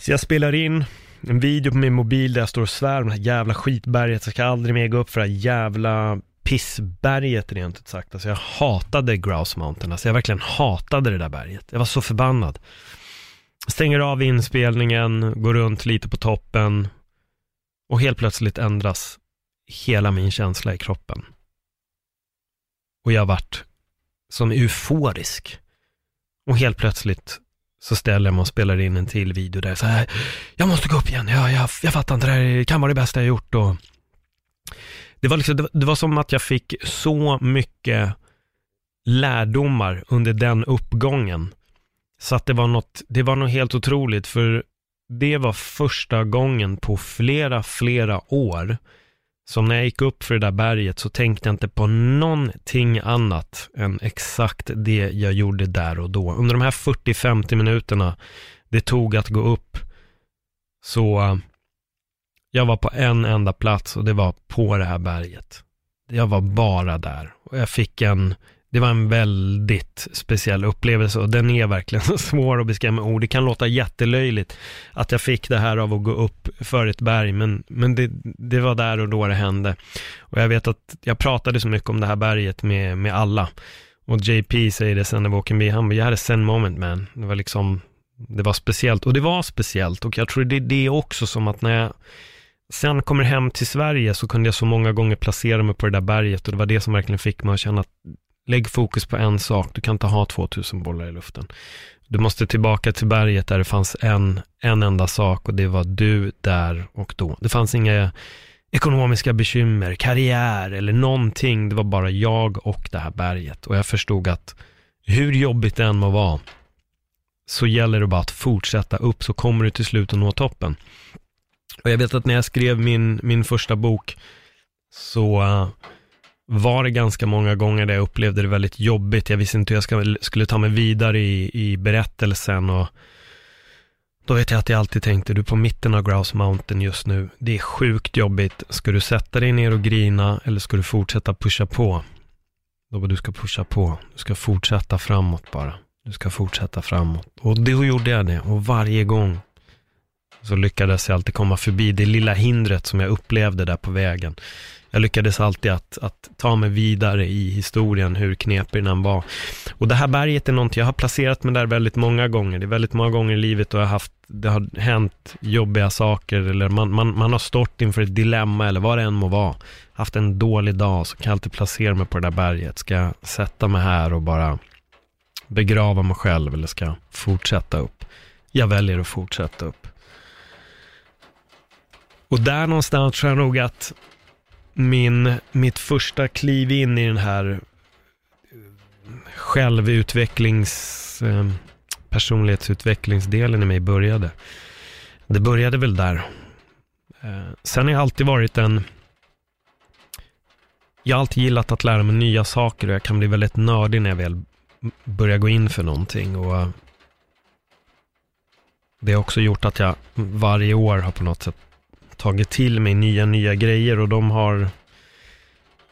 Så jag spelar in en video på min mobil där jag står och svär om det här jävla skitberget. Jag ska aldrig mer gå upp för det här jävla pissberget rent ut sagt. Alltså jag hatade Grouse Mountain. Alltså jag verkligen hatade det där berget. Jag var så förbannad. Stänger av inspelningen, går runt lite på toppen och helt plötsligt ändras hela min känsla i kroppen. Och jag vart som euforisk. Och helt plötsligt så ställer jag mig och spelar in en till video där så här, jag måste gå upp igen, jag, jag, jag fattar inte, det här kan vara det bästa jag gjort och det var, liksom, det, det var som att jag fick så mycket lärdomar under den uppgången. Så att det var något, det var något helt otroligt, för det var första gången på flera, flera år som när jag gick upp för det där berget så tänkte jag inte på någonting annat än exakt det jag gjorde där och då. Under de här 40-50 minuterna det tog att gå upp så eh, jag var på en enda plats och det var på det här berget. Jag var bara där och jag fick en det var en väldigt speciell upplevelse och den är verkligen svår att beskriva med ord. Det kan låta jättelöjligt att jag fick det här av att gå upp för ett berg, men, men det, det var där och då det hände. Och jag vet att jag pratade så mycket om det här berget med, med alla. Och JP säger det sen när vi åker förbi, han bara, jag hade sen moment man. Det var liksom, det var speciellt. Och det var speciellt och jag tror det är det också som att när jag sen kommer hem till Sverige så kunde jag så många gånger placera mig på det där berget och det var det som verkligen fick mig att känna att Lägg fokus på en sak, du kan inte ha 2000 bollar i luften. Du måste tillbaka till berget där det fanns en, en enda sak och det var du där och då. Det fanns inga ekonomiska bekymmer, karriär eller någonting. Det var bara jag och det här berget. Och jag förstod att hur jobbigt det än må vara, så gäller det bara att fortsätta upp så kommer du till slut att nå toppen. Och jag vet att när jag skrev min, min första bok så eh, var det ganska många gånger där jag upplevde det väldigt jobbigt. Jag visste inte hur jag ska, skulle ta mig vidare i, i berättelsen och då vet jag att jag alltid tänkte, du är på mitten av Grouse Mountain just nu. Det är sjukt jobbigt. Ska du sätta dig ner och grina eller ska du fortsätta pusha på? Då du ska pusha på. Du ska fortsätta framåt bara. Du ska fortsätta framåt. Och då gjorde jag det. Och varje gång så lyckades jag alltid komma förbi det lilla hindret som jag upplevde där på vägen jag lyckades alltid att, att ta mig vidare i historien, hur knepig den var. Och det här berget är någonting, jag har placerat mig där väldigt många gånger. Det är väldigt många gånger i livet och jag har haft, det har hänt jobbiga saker eller man, man, man har stått inför ett dilemma eller vad det än må vara. Haft en dålig dag så kan jag alltid placera mig på det där berget. Ska jag sätta mig här och bara begrava mig själv eller ska jag fortsätta upp? Jag väljer att fortsätta upp. Och där någonstans tror jag nog att min, mitt första kliv in i den här självutvecklings, eh, personlighetsutvecklingsdelen i mig började. Det började väl där. Eh, sen har jag alltid varit en, jag har alltid gillat att lära mig nya saker och jag kan bli väldigt nördig när jag väl börjar gå in för någonting. Och eh, det har också gjort att jag varje år har på något sätt tagit till mig nya, nya grejer och de har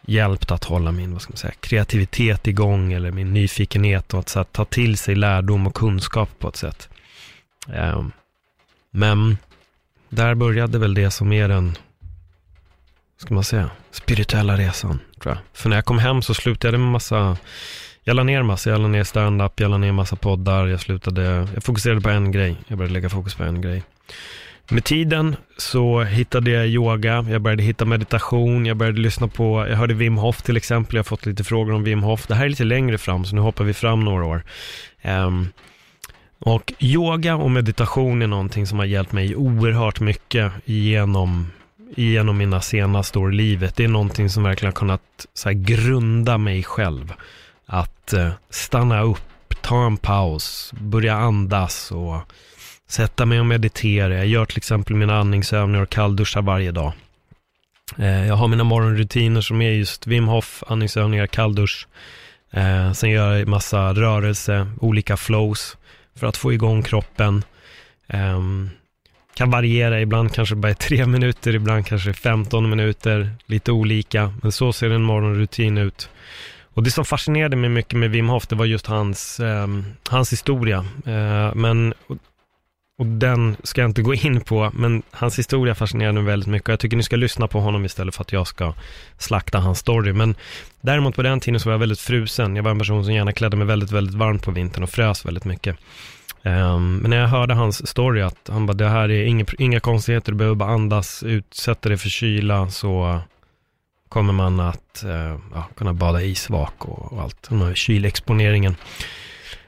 hjälpt att hålla min vad ska man säga, kreativitet igång eller min nyfikenhet och att så, ta till sig lärdom och kunskap på ett sätt. Um, men där började väl det som är den, ska man säga, spirituella resan, tror jag. För när jag kom hem så slutade jag med massa, jag la ner massa, jag la ner stand-up, jag la ner massa poddar, jag slutade, jag fokuserade på en grej, jag började lägga fokus på en grej. Med tiden så hittade jag yoga, jag började hitta meditation, jag började lyssna på, jag hörde Wim Hof till exempel, jag har fått lite frågor om Wim Hof. Det här är lite längre fram, så nu hoppar vi fram några år. Um, och yoga och meditation är någonting som har hjälpt mig oerhört mycket genom, genom mina senaste år i livet. Det är någonting som verkligen har kunnat så här, grunda mig själv. Att uh, stanna upp, ta en paus, börja andas och sätta mig och meditera. Jag gör till exempel mina andningsövningar och kallduschar varje dag. Eh, jag har mina morgonrutiner som är just Wim Hof, andningsövningar, kalldusch. Eh, sen gör jag massa rörelse, olika flows för att få igång kroppen. Ehm, kan variera, ibland kanske bara är tre minuter, ibland kanske 15 minuter, lite olika. Men så ser en morgonrutin ut. Och det som fascinerade mig mycket med Wim Hof, det var just hans, eh, hans historia. Eh, men och den ska jag inte gå in på, men hans historia fascinerar mig väldigt mycket. Jag tycker ni ska lyssna på honom istället för att jag ska slakta hans story. Men däremot på den tiden så var jag väldigt frusen. Jag var en person som gärna klädde mig väldigt, väldigt varmt på vintern och frös väldigt mycket. Um, men när jag hörde hans story att han bara, det här är inga, inga konstigheter, du behöver bara andas, utsätta dig för kyla så kommer man att uh, ja, kunna bada isvak och, och allt, den här kylexponeringen.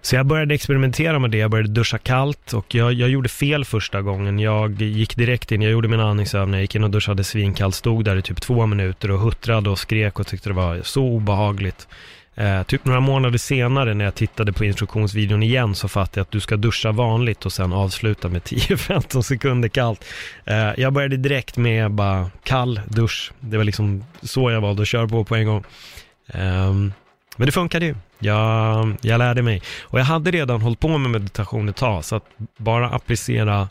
Så jag började experimentera med det, jag började duscha kallt och jag, jag gjorde fel första gången. Jag gick direkt in, jag gjorde mina andningsövningar, gick in och duschade svinkallt, stod där i typ två minuter och huttrade och skrek och tyckte det var så obehagligt. Eh, typ några månader senare när jag tittade på instruktionsvideon igen så fattade jag att du ska duscha vanligt och sen avsluta med 10-15 sekunder kallt. Eh, jag började direkt med bara kall dusch. Det var liksom så jag valde att köra på på en gång. Eh, men det funkade ju. Jag, jag lärde mig. Och jag hade redan hållit på med meditation ett tag, så att bara applicera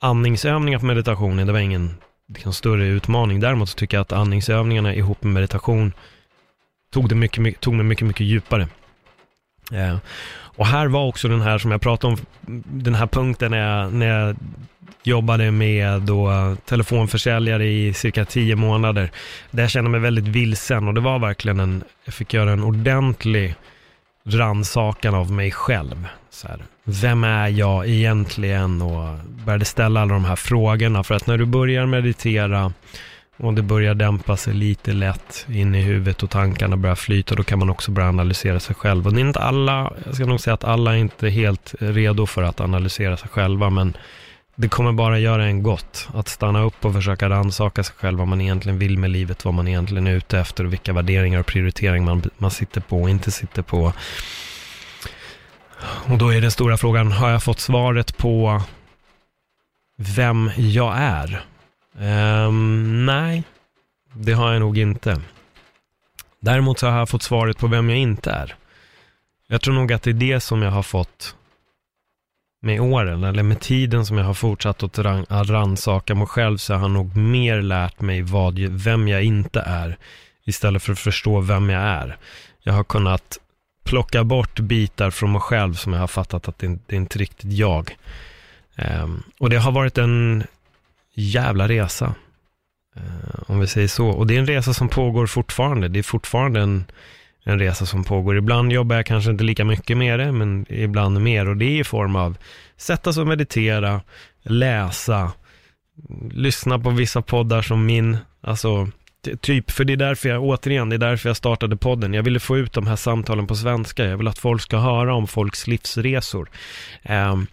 andningsövningar på meditationen, det var ingen liksom, större utmaning. Däremot så tycker jag att andningsövningarna ihop med meditation tog, det mycket, mycket, tog mig mycket, mycket djupare. Eh, och här var också den här som jag pratade om, den här punkten när jag, när jag jobbade med då telefonförsäljare i cirka tio månader. Där jag kände mig väldigt vilsen och det var verkligen en, jag fick göra en ordentlig rannsakan av mig själv. Så här, vem är jag egentligen? Och började ställa alla de här frågorna. För att när du börjar meditera och det börjar dämpa sig lite lätt in i huvudet och tankarna börjar flyta, då kan man också börja analysera sig själv. Och det är inte alla, jag ska nog säga att alla är inte helt redo för att analysera sig själva, men det kommer bara göra en gott att stanna upp och försöka rannsaka sig själv vad man egentligen vill med livet, vad man egentligen är ute efter och vilka värderingar och prioriteringar man, man sitter på och inte sitter på. Och då är den stora frågan, har jag fått svaret på vem jag är? Um, nej, det har jag nog inte. Däremot så har jag fått svaret på vem jag inte är. Jag tror nog att det är det som jag har fått med åren, eller med tiden som jag har fortsatt att rannsaka mig själv, så har jag nog mer lärt mig vad, vem jag inte är, istället för att förstå vem jag är. Jag har kunnat plocka bort bitar från mig själv som jag har fattat att det, det är inte riktigt jag. Um, och det har varit en jävla resa, eh, om vi säger så. Och det är en resa som pågår fortfarande. Det är fortfarande en en resa som pågår. Ibland jobbar jag kanske inte lika mycket med det, men ibland mer. Och det är i form av sätta sig och meditera, läsa, lyssna på vissa poddar som min, alltså typ, för det är därför jag, återigen, det är därför jag startade podden. Jag ville få ut de här samtalen på svenska. Jag vill att folk ska höra om folks livsresor. Um,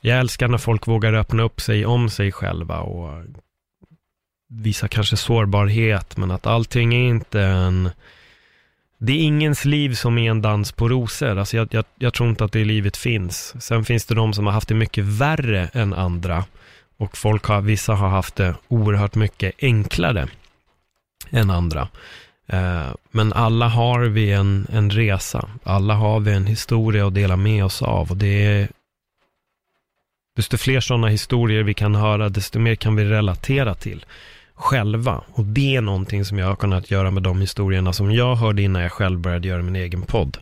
jag älskar när folk vågar öppna upp sig om sig själva och visa kanske sårbarhet, men att allting är inte en det är ingens liv som är en dans på rosor. Alltså jag, jag, jag, tror inte att det livet finns. Sen finns det de som har haft det mycket värre än andra. Och folk har, vissa har haft det oerhört mycket enklare än andra. Eh, men alla har vi en, en resa. Alla har vi en historia att dela med oss av. Och det är, desto fler sådana historier vi kan höra, desto mer kan vi relatera till själva. Och det är någonting som jag har kunnat göra med de historierna som jag hörde innan jag själv började göra min egen podd.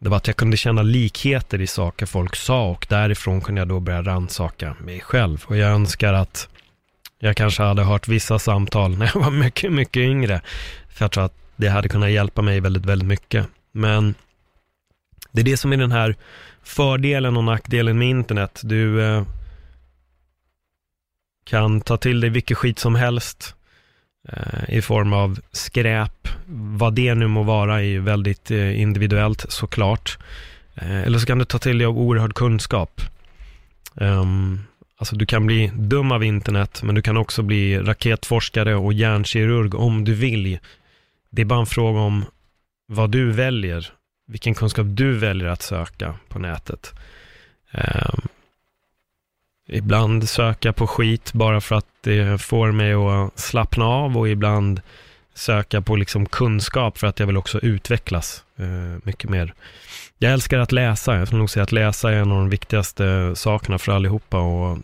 Det var att jag kunde känna likheter i saker folk sa och därifrån kunde jag då börja rannsaka mig själv. Och jag önskar att jag kanske hade hört vissa samtal när jag var mycket, mycket yngre. För jag tror att det hade kunnat hjälpa mig väldigt, väldigt mycket. Men det är det som är den här fördelen och nackdelen med internet. Du eh, kan ta till dig vilket skit som helst eh, i form av skräp. Vad det nu må vara är ju väldigt eh, individuellt såklart. Eh, eller så kan du ta till dig av oerhörd kunskap. Um, alltså du kan bli dum av internet, men du kan också bli raketforskare och hjärnkirurg om du vill. Det är bara en fråga om vad du väljer, vilken kunskap du väljer att söka på nätet. Um, ibland söka på skit bara för att det får mig att slappna av och ibland söka på liksom kunskap för att jag vill också utvecklas eh, mycket mer. Jag älskar att läsa, jag skulle nog säga att läsa är en av de viktigaste sakerna för allihopa och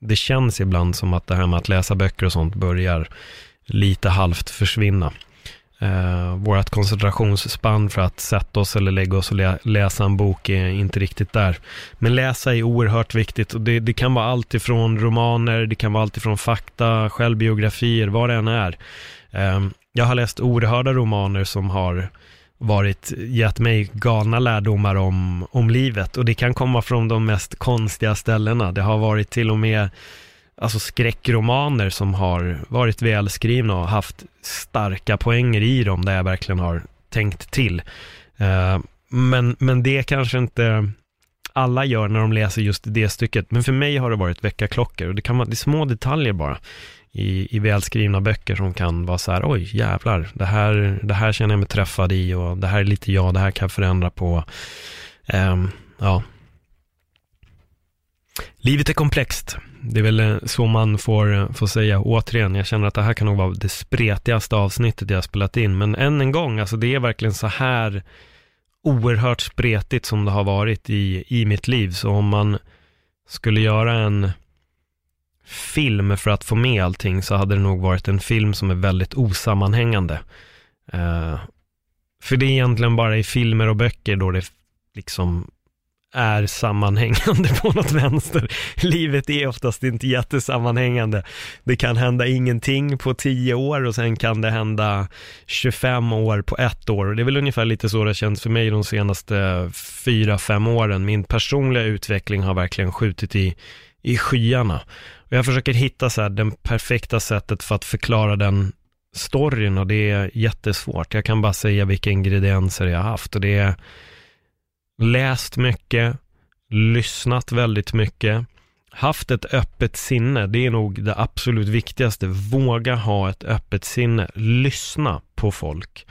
det känns ibland som att det här med att läsa böcker och sånt börjar lite halvt försvinna eh, vårt koncentrationsspann för att sätta oss eller lägga oss och lä läsa en bok är inte riktigt där. Men läsa är oerhört viktigt och det, det kan vara allt ifrån romaner, det kan vara allt ifrån fakta, självbiografier, vad det än är. Eh, jag har läst oerhörda romaner som har varit, gett mig galna lärdomar om, om livet och det kan komma från de mest konstiga ställena. Det har varit till och med alltså skräckromaner som har varit välskrivna och haft starka poänger i dem där jag verkligen har tänkt till. Uh, men, men det kanske inte alla gör när de läser just det stycket. Men för mig har det varit väckarklockor och det kan vara det är små detaljer bara i, i välskrivna böcker som kan vara så här, oj jävlar, det här, det här känner jag mig träffad i och det här är lite jag, det här kan jag förändra på. Um, ja. Livet är komplext. Det är väl eh, så man får, eh, får säga. Återigen, jag känner att det här kan nog vara det spretigaste avsnittet jag har spelat in. Men än en gång, alltså det är verkligen så här oerhört spretigt som det har varit i, i mitt liv. Så om man skulle göra en film för att få med allting så hade det nog varit en film som är väldigt osammanhängande. Uh, för det är egentligen bara i filmer och böcker då det liksom är sammanhängande på något vänster. Livet är oftast inte jättesammanhängande. Det kan hända ingenting på tio år och sen kan det hända 25 år på ett år. Och det är väl ungefär lite så det känns för mig de senaste fyra, fem åren. Min personliga utveckling har verkligen skjutit i, i skyarna. Och jag försöker hitta så här, den perfekta sättet för att förklara den storyn och det är jättesvårt. Jag kan bara säga vilka ingredienser jag har haft och det är läst mycket, lyssnat väldigt mycket, haft ett öppet sinne. Det är nog det absolut viktigaste. Våga ha ett öppet sinne. Lyssna på folk.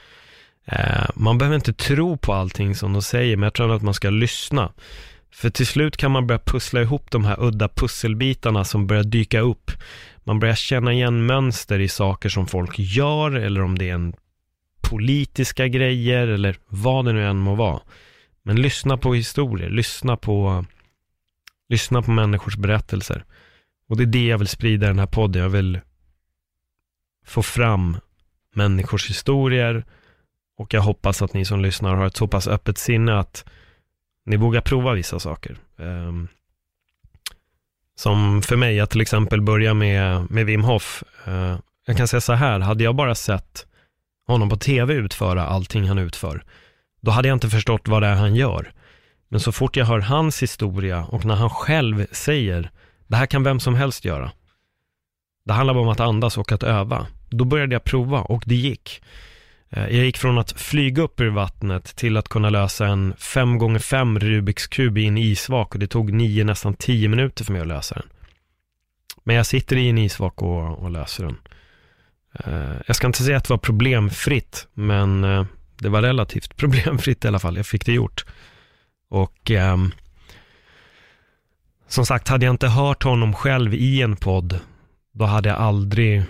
Eh, man behöver inte tro på allting som de säger, men jag tror att man ska lyssna. För till slut kan man börja pussla ihop de här udda pusselbitarna som börjar dyka upp. Man börjar känna igen mönster i saker som folk gör, eller om det är en politiska grejer, eller vad det nu än må vara. Men lyssna på historier, lyssna på, lyssna på människors berättelser. Och det är det jag vill sprida i den här podden. Jag vill få fram människors historier och jag hoppas att ni som lyssnar har ett så pass öppet sinne att ni vågar prova vissa saker. Um, som för mig att till exempel börja med, med Wim Hof. Uh, jag kan säga så här, hade jag bara sett honom på tv utföra allting han utför, då hade jag inte förstått vad det är han gör. Men så fort jag hör hans historia och när han själv säger, det här kan vem som helst göra. Det handlar bara om att andas och att öva. Då började jag prova och det gick. Eh, jag gick från att flyga upp ur vattnet till att kunna lösa en 5x5 Rubiks kub i en isvak och det tog 9, nästan 10 minuter för mig att lösa den. Men jag sitter i en isvak och, och löser den. Eh, jag ska inte säga att det var problemfritt, men eh, det var relativt problemfritt i alla fall. Jag fick det gjort. Och eh, som sagt, hade jag inte hört honom själv i en podd, då hade jag aldrig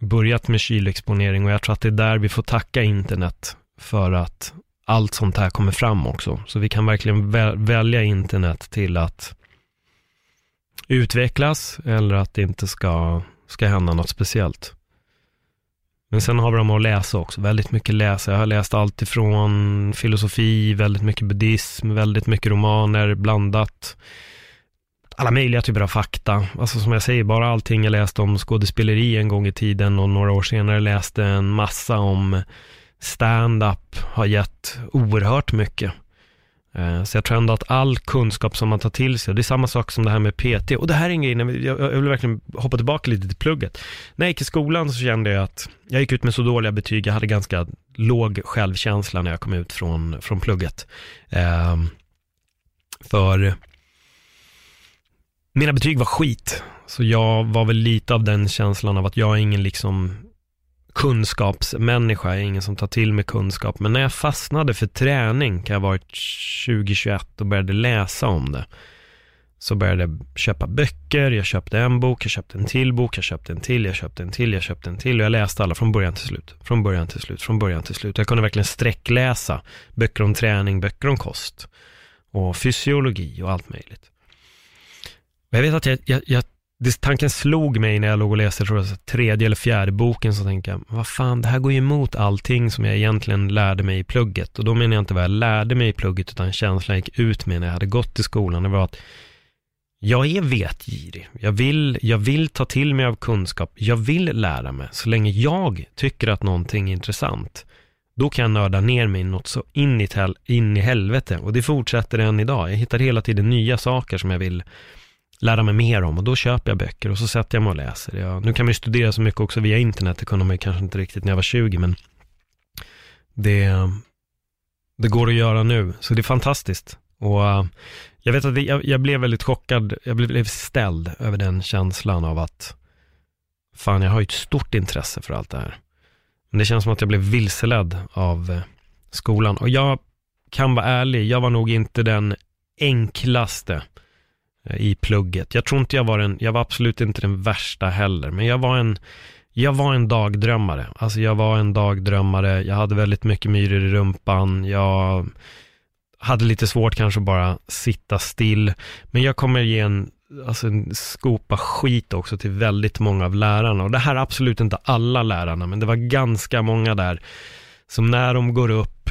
börjat med kylexponering och jag tror att det är där vi får tacka internet för att allt sånt här kommer fram också. Så vi kan verkligen väl välja internet till att utvecklas eller att det inte ska, ska hända något speciellt. Men sen har vi de att läsa också, väldigt mycket läsa. Jag har läst allt ifrån filosofi, väldigt mycket buddhism, väldigt mycket romaner, blandat. Alla möjliga typer av fakta. Alltså som jag säger, bara allting jag läste om skådespeleri en gång i tiden och några år senare läste en massa om stand-up har gett oerhört mycket. Eh, så jag tror ändå att all kunskap som man tar till sig, det är samma sak som det här med PT, och det här är en grej, jag, vill verkligen hoppa tillbaka lite till plugget. När jag gick i skolan så kände jag att jag gick ut med så dåliga betyg, jag hade ganska låg självkänsla när jag kom ut från, från plugget. Ehm, för mina betyg var skit, så jag var väl lite av den känslan av att jag är ingen liksom kunskapsmänniska, jag är ingen som tar till mig kunskap. Men när jag fastnade för träning, kan jag ha varit 2021 och började läsa om det. Så började jag köpa böcker, jag köpte en bok, jag köpte en till bok, jag köpte en till, jag köpte en till, jag köpte en till och jag läste alla från början till slut. Från början till slut, från början till slut. Jag kunde verkligen sträckläsa böcker om träning, böcker om kost och fysiologi och allt möjligt. Och jag vet att jag, jag, jag det, tanken slog mig när jag låg och läste, tror jag, tredje eller fjärde boken, så tänkte jag, vad fan, det här går ju emot allting som jag egentligen lärde mig i plugget. Och då menar jag inte vad jag lärde mig i plugget, utan känslan jag gick ut med när jag hade gått till skolan, det var att jag är vetgirig. Jag vill, jag vill ta till mig av kunskap. Jag vill lära mig. Så länge jag tycker att någonting är intressant, då kan jag nörda ner mig något så in i, in i helvete. Och det fortsätter än idag. Jag hittar hela tiden nya saker som jag vill lära mig mer om och då köper jag böcker och så sätter jag mig och läser. Jag, nu kan man ju studera så mycket också via internet, det kunde man ju kanske inte riktigt när jag var 20, men det, det går att göra nu, så det är fantastiskt. Och eh, jag vet att det, jag, jag, blev väldigt chockad, jag blev ställd över den känslan av att fan, jag har ju ett stort intresse för allt det här. Men det känns som att jag blev vilseledd av eh, skolan. Och jag kan vara ärlig, jag var nog inte den enklaste Eh, i plugget. Jag tror inte jag var den, jag var absolut inte den värsta heller, men jag var en, jag var en dagdrömmare. Alltså jag var en dagdrömmare, jag hade väldigt mycket myror i rumpan, jag hade lite svårt kanske bara sitta still, men jag kommer ge en alltså en skopa skit också till väldigt många av lärarna. Och det här är absolut inte alla lärarna, men det var ganska många där som när de går upp,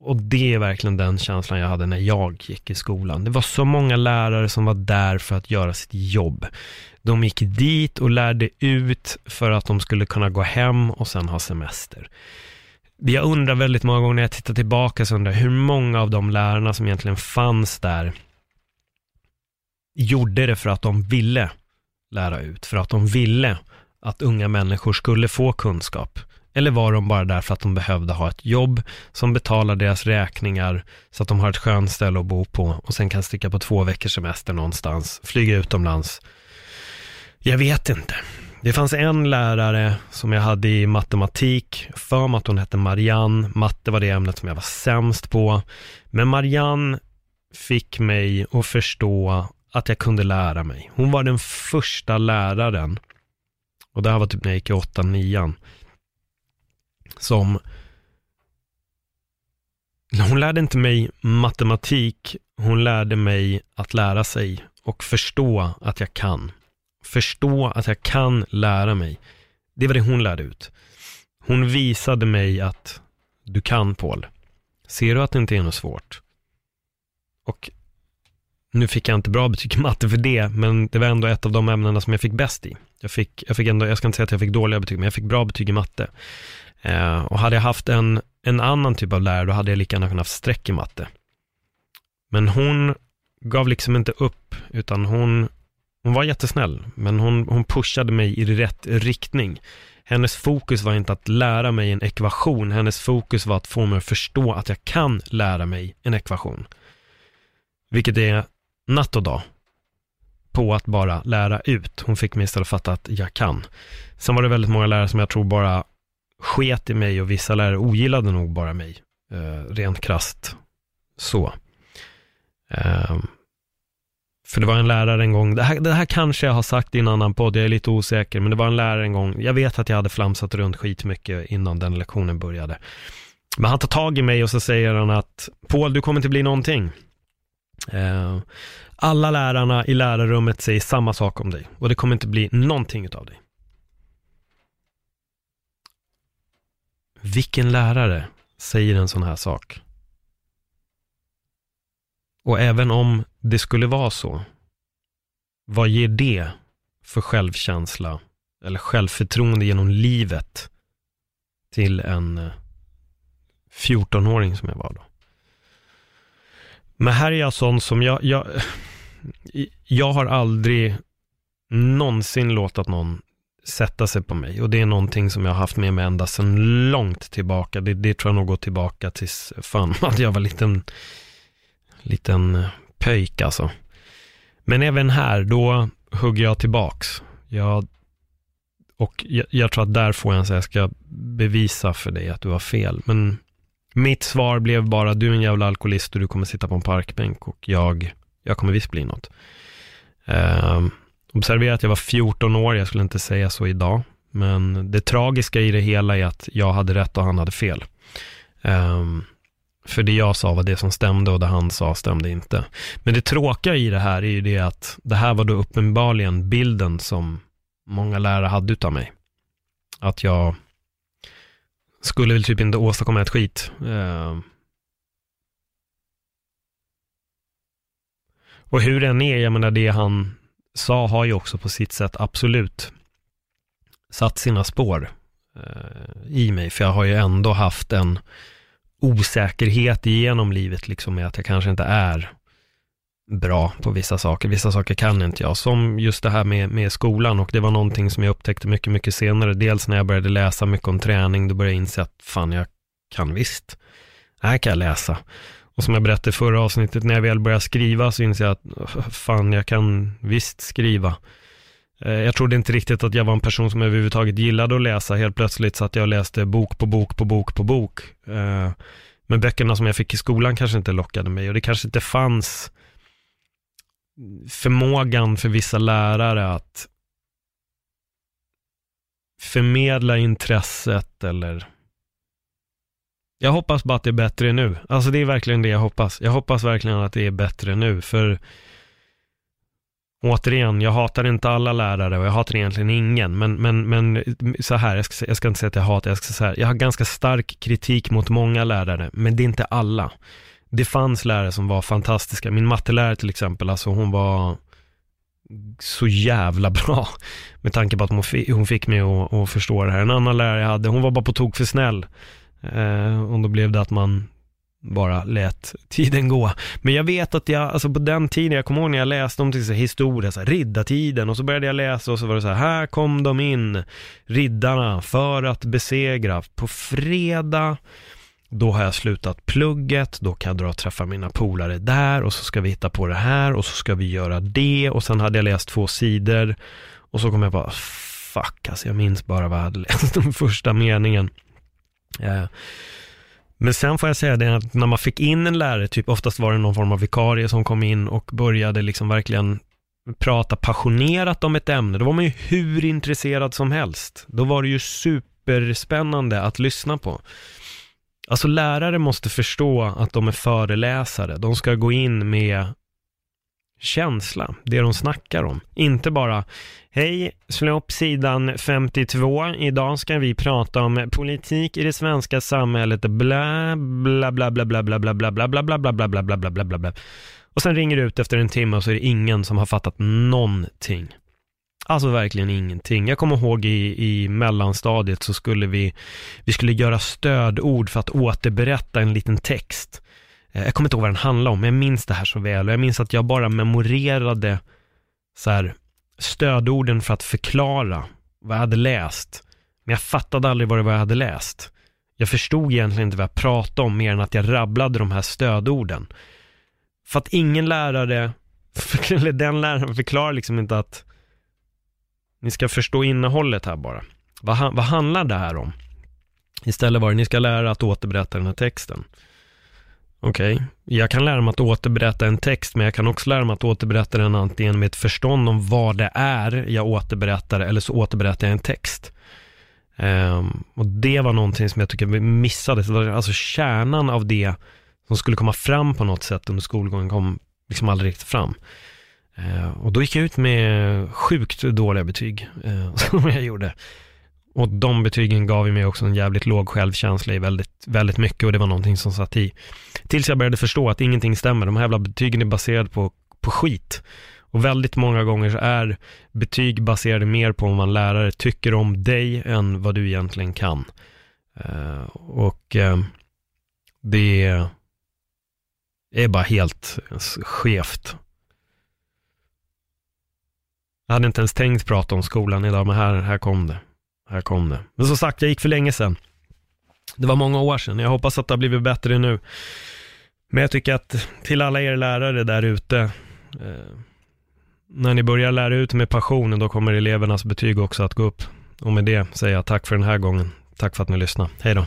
Och det är verkligen den känslan jag hade när jag gick i skolan. Det var så många lärare som var där för att göra sitt jobb. De gick dit och lärde ut för att de skulle kunna gå hem och sen ha semester. Jag undrar väldigt många gånger när jag tittar tillbaka så undrar hur många av de lärarna som egentligen fanns där gjorde det för att de ville lära ut, för att de ville att unga människor skulle få kunskap. Eller var de bara där för att de behövde ha ett jobb som betalar deras räkningar så att de har ett skönt ställe att bo på och sen kan sticka på två veckors semester någonstans, flyga utomlands. Jag vet inte. Det fanns en lärare som jag hade i matematik, för mig att hon hette Marianne. Matte var det ämnet som jag var sämst på. Men Marianne fick mig att förstå att jag kunde lära mig. Hon var den första läraren, och det här var typ när jag gick i 8-9, som hon lärde inte mig matematik, hon lärde mig att lära sig och förstå att jag kan. Förstå att jag kan lära mig. Det var det hon lärde ut. Hon visade mig att du kan Paul. Ser du att det inte är något svårt? Och nu fick jag inte bra betyg i matte för det, men det var ändå ett av de ämnena som jag fick bäst i. Jag fick, jag fick ändå, jag ska inte säga att jag fick dåliga betyg, men jag fick bra betyg i matte. Eh, och hade jag haft en, en annan typ av lärare, då hade jag lika gärna kunnat haft streck i matte. Men hon gav liksom inte upp, utan hon, hon var jättesnäll, men hon, hon pushade mig i rätt riktning. Hennes fokus var inte att lära mig en ekvation, hennes fokus var att få mig att förstå att jag kan lära mig en ekvation. Vilket är natt och dag på att bara lära ut. Hon fick mig istället att fatta att jag kan. Sen var det väldigt många lärare som jag tror bara sket i mig och vissa lärare ogillade nog bara mig. Eh, rent krast så. Eh, för det var en lärare en gång, det här, det här kanske jag har sagt i en annan podd, jag är lite osäker, men det var en lärare en gång, jag vet att jag hade flamsat runt skitmycket innan den lektionen började. Men han tar tag i mig och så säger han att Paul, du kommer inte bli någonting. Eh, alla lärarna i lärarrummet säger samma sak om dig och det kommer inte bli någonting av dig. Vilken lärare säger en sån här sak? Och även om det skulle vara så, vad ger det för självkänsla eller självförtroende genom livet till en eh, 14-åring som jag var då? Men här är jag sån som jag, jag, jag har aldrig någonsin låtit någon sätta sig på mig. Och det är någonting som jag har haft med mig ända sedan långt tillbaka. Det, det tror jag nog går tillbaka tills fan att jag var liten, liten pöjk alltså. Men även här, då hugger jag tillbaks. Jag, och jag, jag tror att där får jag en så jag ska bevisa för dig att du har fel. Men mitt svar blev bara, du är en jävla alkoholist och du kommer sitta på en parkbänk och jag, jag kommer visst bli något. Uh, observera att jag var 14 år, jag skulle inte säga så idag. Men det tragiska i det hela är att jag hade rätt och han hade fel. Um, för det jag sa var det som stämde och det han sa stämde inte. Men det tråkiga i det här är ju det att det här var då uppenbarligen bilden som många lärare hade utav mig. Att jag skulle väl typ inte åstadkomma ett skit. Uh, och hur den är, jag menar det han sa har ju också på sitt sätt absolut satt sina spår. eh, i mig, för jag har ju ändå haft en osäkerhet genom livet, liksom med att jag kanske inte är bra på vissa saker. Vissa saker kan inte jag, som just det här med, med skolan och det var någonting som jag upptäckte mycket, mycket senare. Dels när jag började läsa mycket om träning, då började jag inse att fan, jag kan visst. Det här kan jag läsa. Och som jag berättade i förra avsnittet, när jag väl började skriva så inser jag att fan, jag kan visst skriva. Eh, jag trodde inte riktigt att jag var en person som överhuvudtaget gillade att läsa. Helt plötsligt satt jag och läste bok på bok på bok på bok. Eh, men böckerna som jag fick i skolan kanske inte lockade mig och det kanske inte fanns förmågan för vissa lärare att förmedla intresset eller jag hoppas bara att det är bättre nu. Alltså det är verkligen det jag hoppas. Jag hoppas verkligen att det är bättre nu, för återigen, jag hatar inte alla lärare och jag hatar egentligen ingen, men, men, men så här, jag ska, jag ska inte säga att jag hatar, jag ska säga så här, jag har ganska stark kritik mot många lärare, men det är inte alla. Det fanns lärare som var fantastiska, min mattelärare till exempel, alltså hon var så jävla bra med tanke på att hon fick, hon fick mig att, att förstå det här. En annan lärare jag hade, hon var bara på tok för snäll. Eh, och då blev det att man bara lät tiden gå. Men jag vet att jag, alltså på den tiden, jag kommer ihåg när jag läste om till exempel historia, så här, riddartiden, och så började jag läsa och så var det så här, här kom de in, riddarna, för att besegra. På fredag, då har jag slutat plugget, då kan jag dra och träffa mina polare där och så ska vi hitta på det här och så ska vi göra det och sen hade jag läst två sidor och så kom jag bara, fuck alltså jag minns bara vad jag hade läst den första meningen. Men sen får jag säga det att när man fick in en lärare, typ oftast var det någon form av vikarie som kom in och började liksom verkligen prata passionerat om ett ämne, då var man ju hur intresserad som helst. Då var det ju superspännande att lyssna på. Alltså lärare måste förstå att de är föreläsare. De ska gå in med känsla, det de snackar om. Inte bara, hej, slå upp sidan 52, idag ska vi prata om politik i det svenska samhället, bla, bla, bla, bla, bla, bla, bla, bla, bla, bla, bla, bla, bla, bla, bla, bla, bla, bla, bla. Och sen ringer det ut efter en timme och så är det ingen som har fattat någonting. Alltså verkligen ingenting. Jag kommer ihåg i, i mellanstadiet så skulle vi, vi skulle göra stödord för att återberätta en liten text. Eh, jag kommer inte ihåg vad den handlade om, men jag minns det här så väl. Och jag minns att jag bara memorerade så här, stödorden för att förklara vad jag hade läst. Men jag fattade aldrig vad det var jag hade läst. Jag förstod egentligen inte vad jag pratade om mer än att jag rabblade de här stödorden. För att ingen lärare, eller den läraren förklarar liksom inte att ni ska förstå innehållet här bara. Vad, vad handlar det här om? Istället var det, ni ska lära att återberätta den här texten. Okej, okay. jag kan lära mig att återberätta en text, men jag kan också lära mig att återberätta den antingen med ett förstånd om vad det är jag återberättar, eller så återberättar jag en text. Um, och det var någonting som jag tycker vi missade, alltså kärnan av det som skulle komma fram på något sätt under skolgången kom liksom aldrig riktigt fram. Uh, och då gick jag ut med sjukt dåliga betyg, uh, som jag gjorde. Och de betygen gav ju mig också en jävligt låg självkänsla i väldigt, väldigt mycket och det var någonting som satt i. Tills jag började förstå att ingenting stämmer. De här jävla betygen är baserade på, på skit. Och väldigt många gånger så är betyg baserade mer på om man lärare tycker om dig än vad du egentligen kan. Uh, och uh, det är bara helt skevt. Jag hade inte ens tänkt prata om skolan idag, men här, här kom det. Här kom det. Men som sagt, jag gick för länge sedan. Det var många år sedan. Jag hoppas att det har blivit bättre nu. Men jag tycker att till alla er lärare där ute, eh, när ni börjar lära ut med passion, då kommer elevernas betyg också att gå upp. Och med det säger jag tack för den här gången. Tack för att ni lyssnade. Hej då.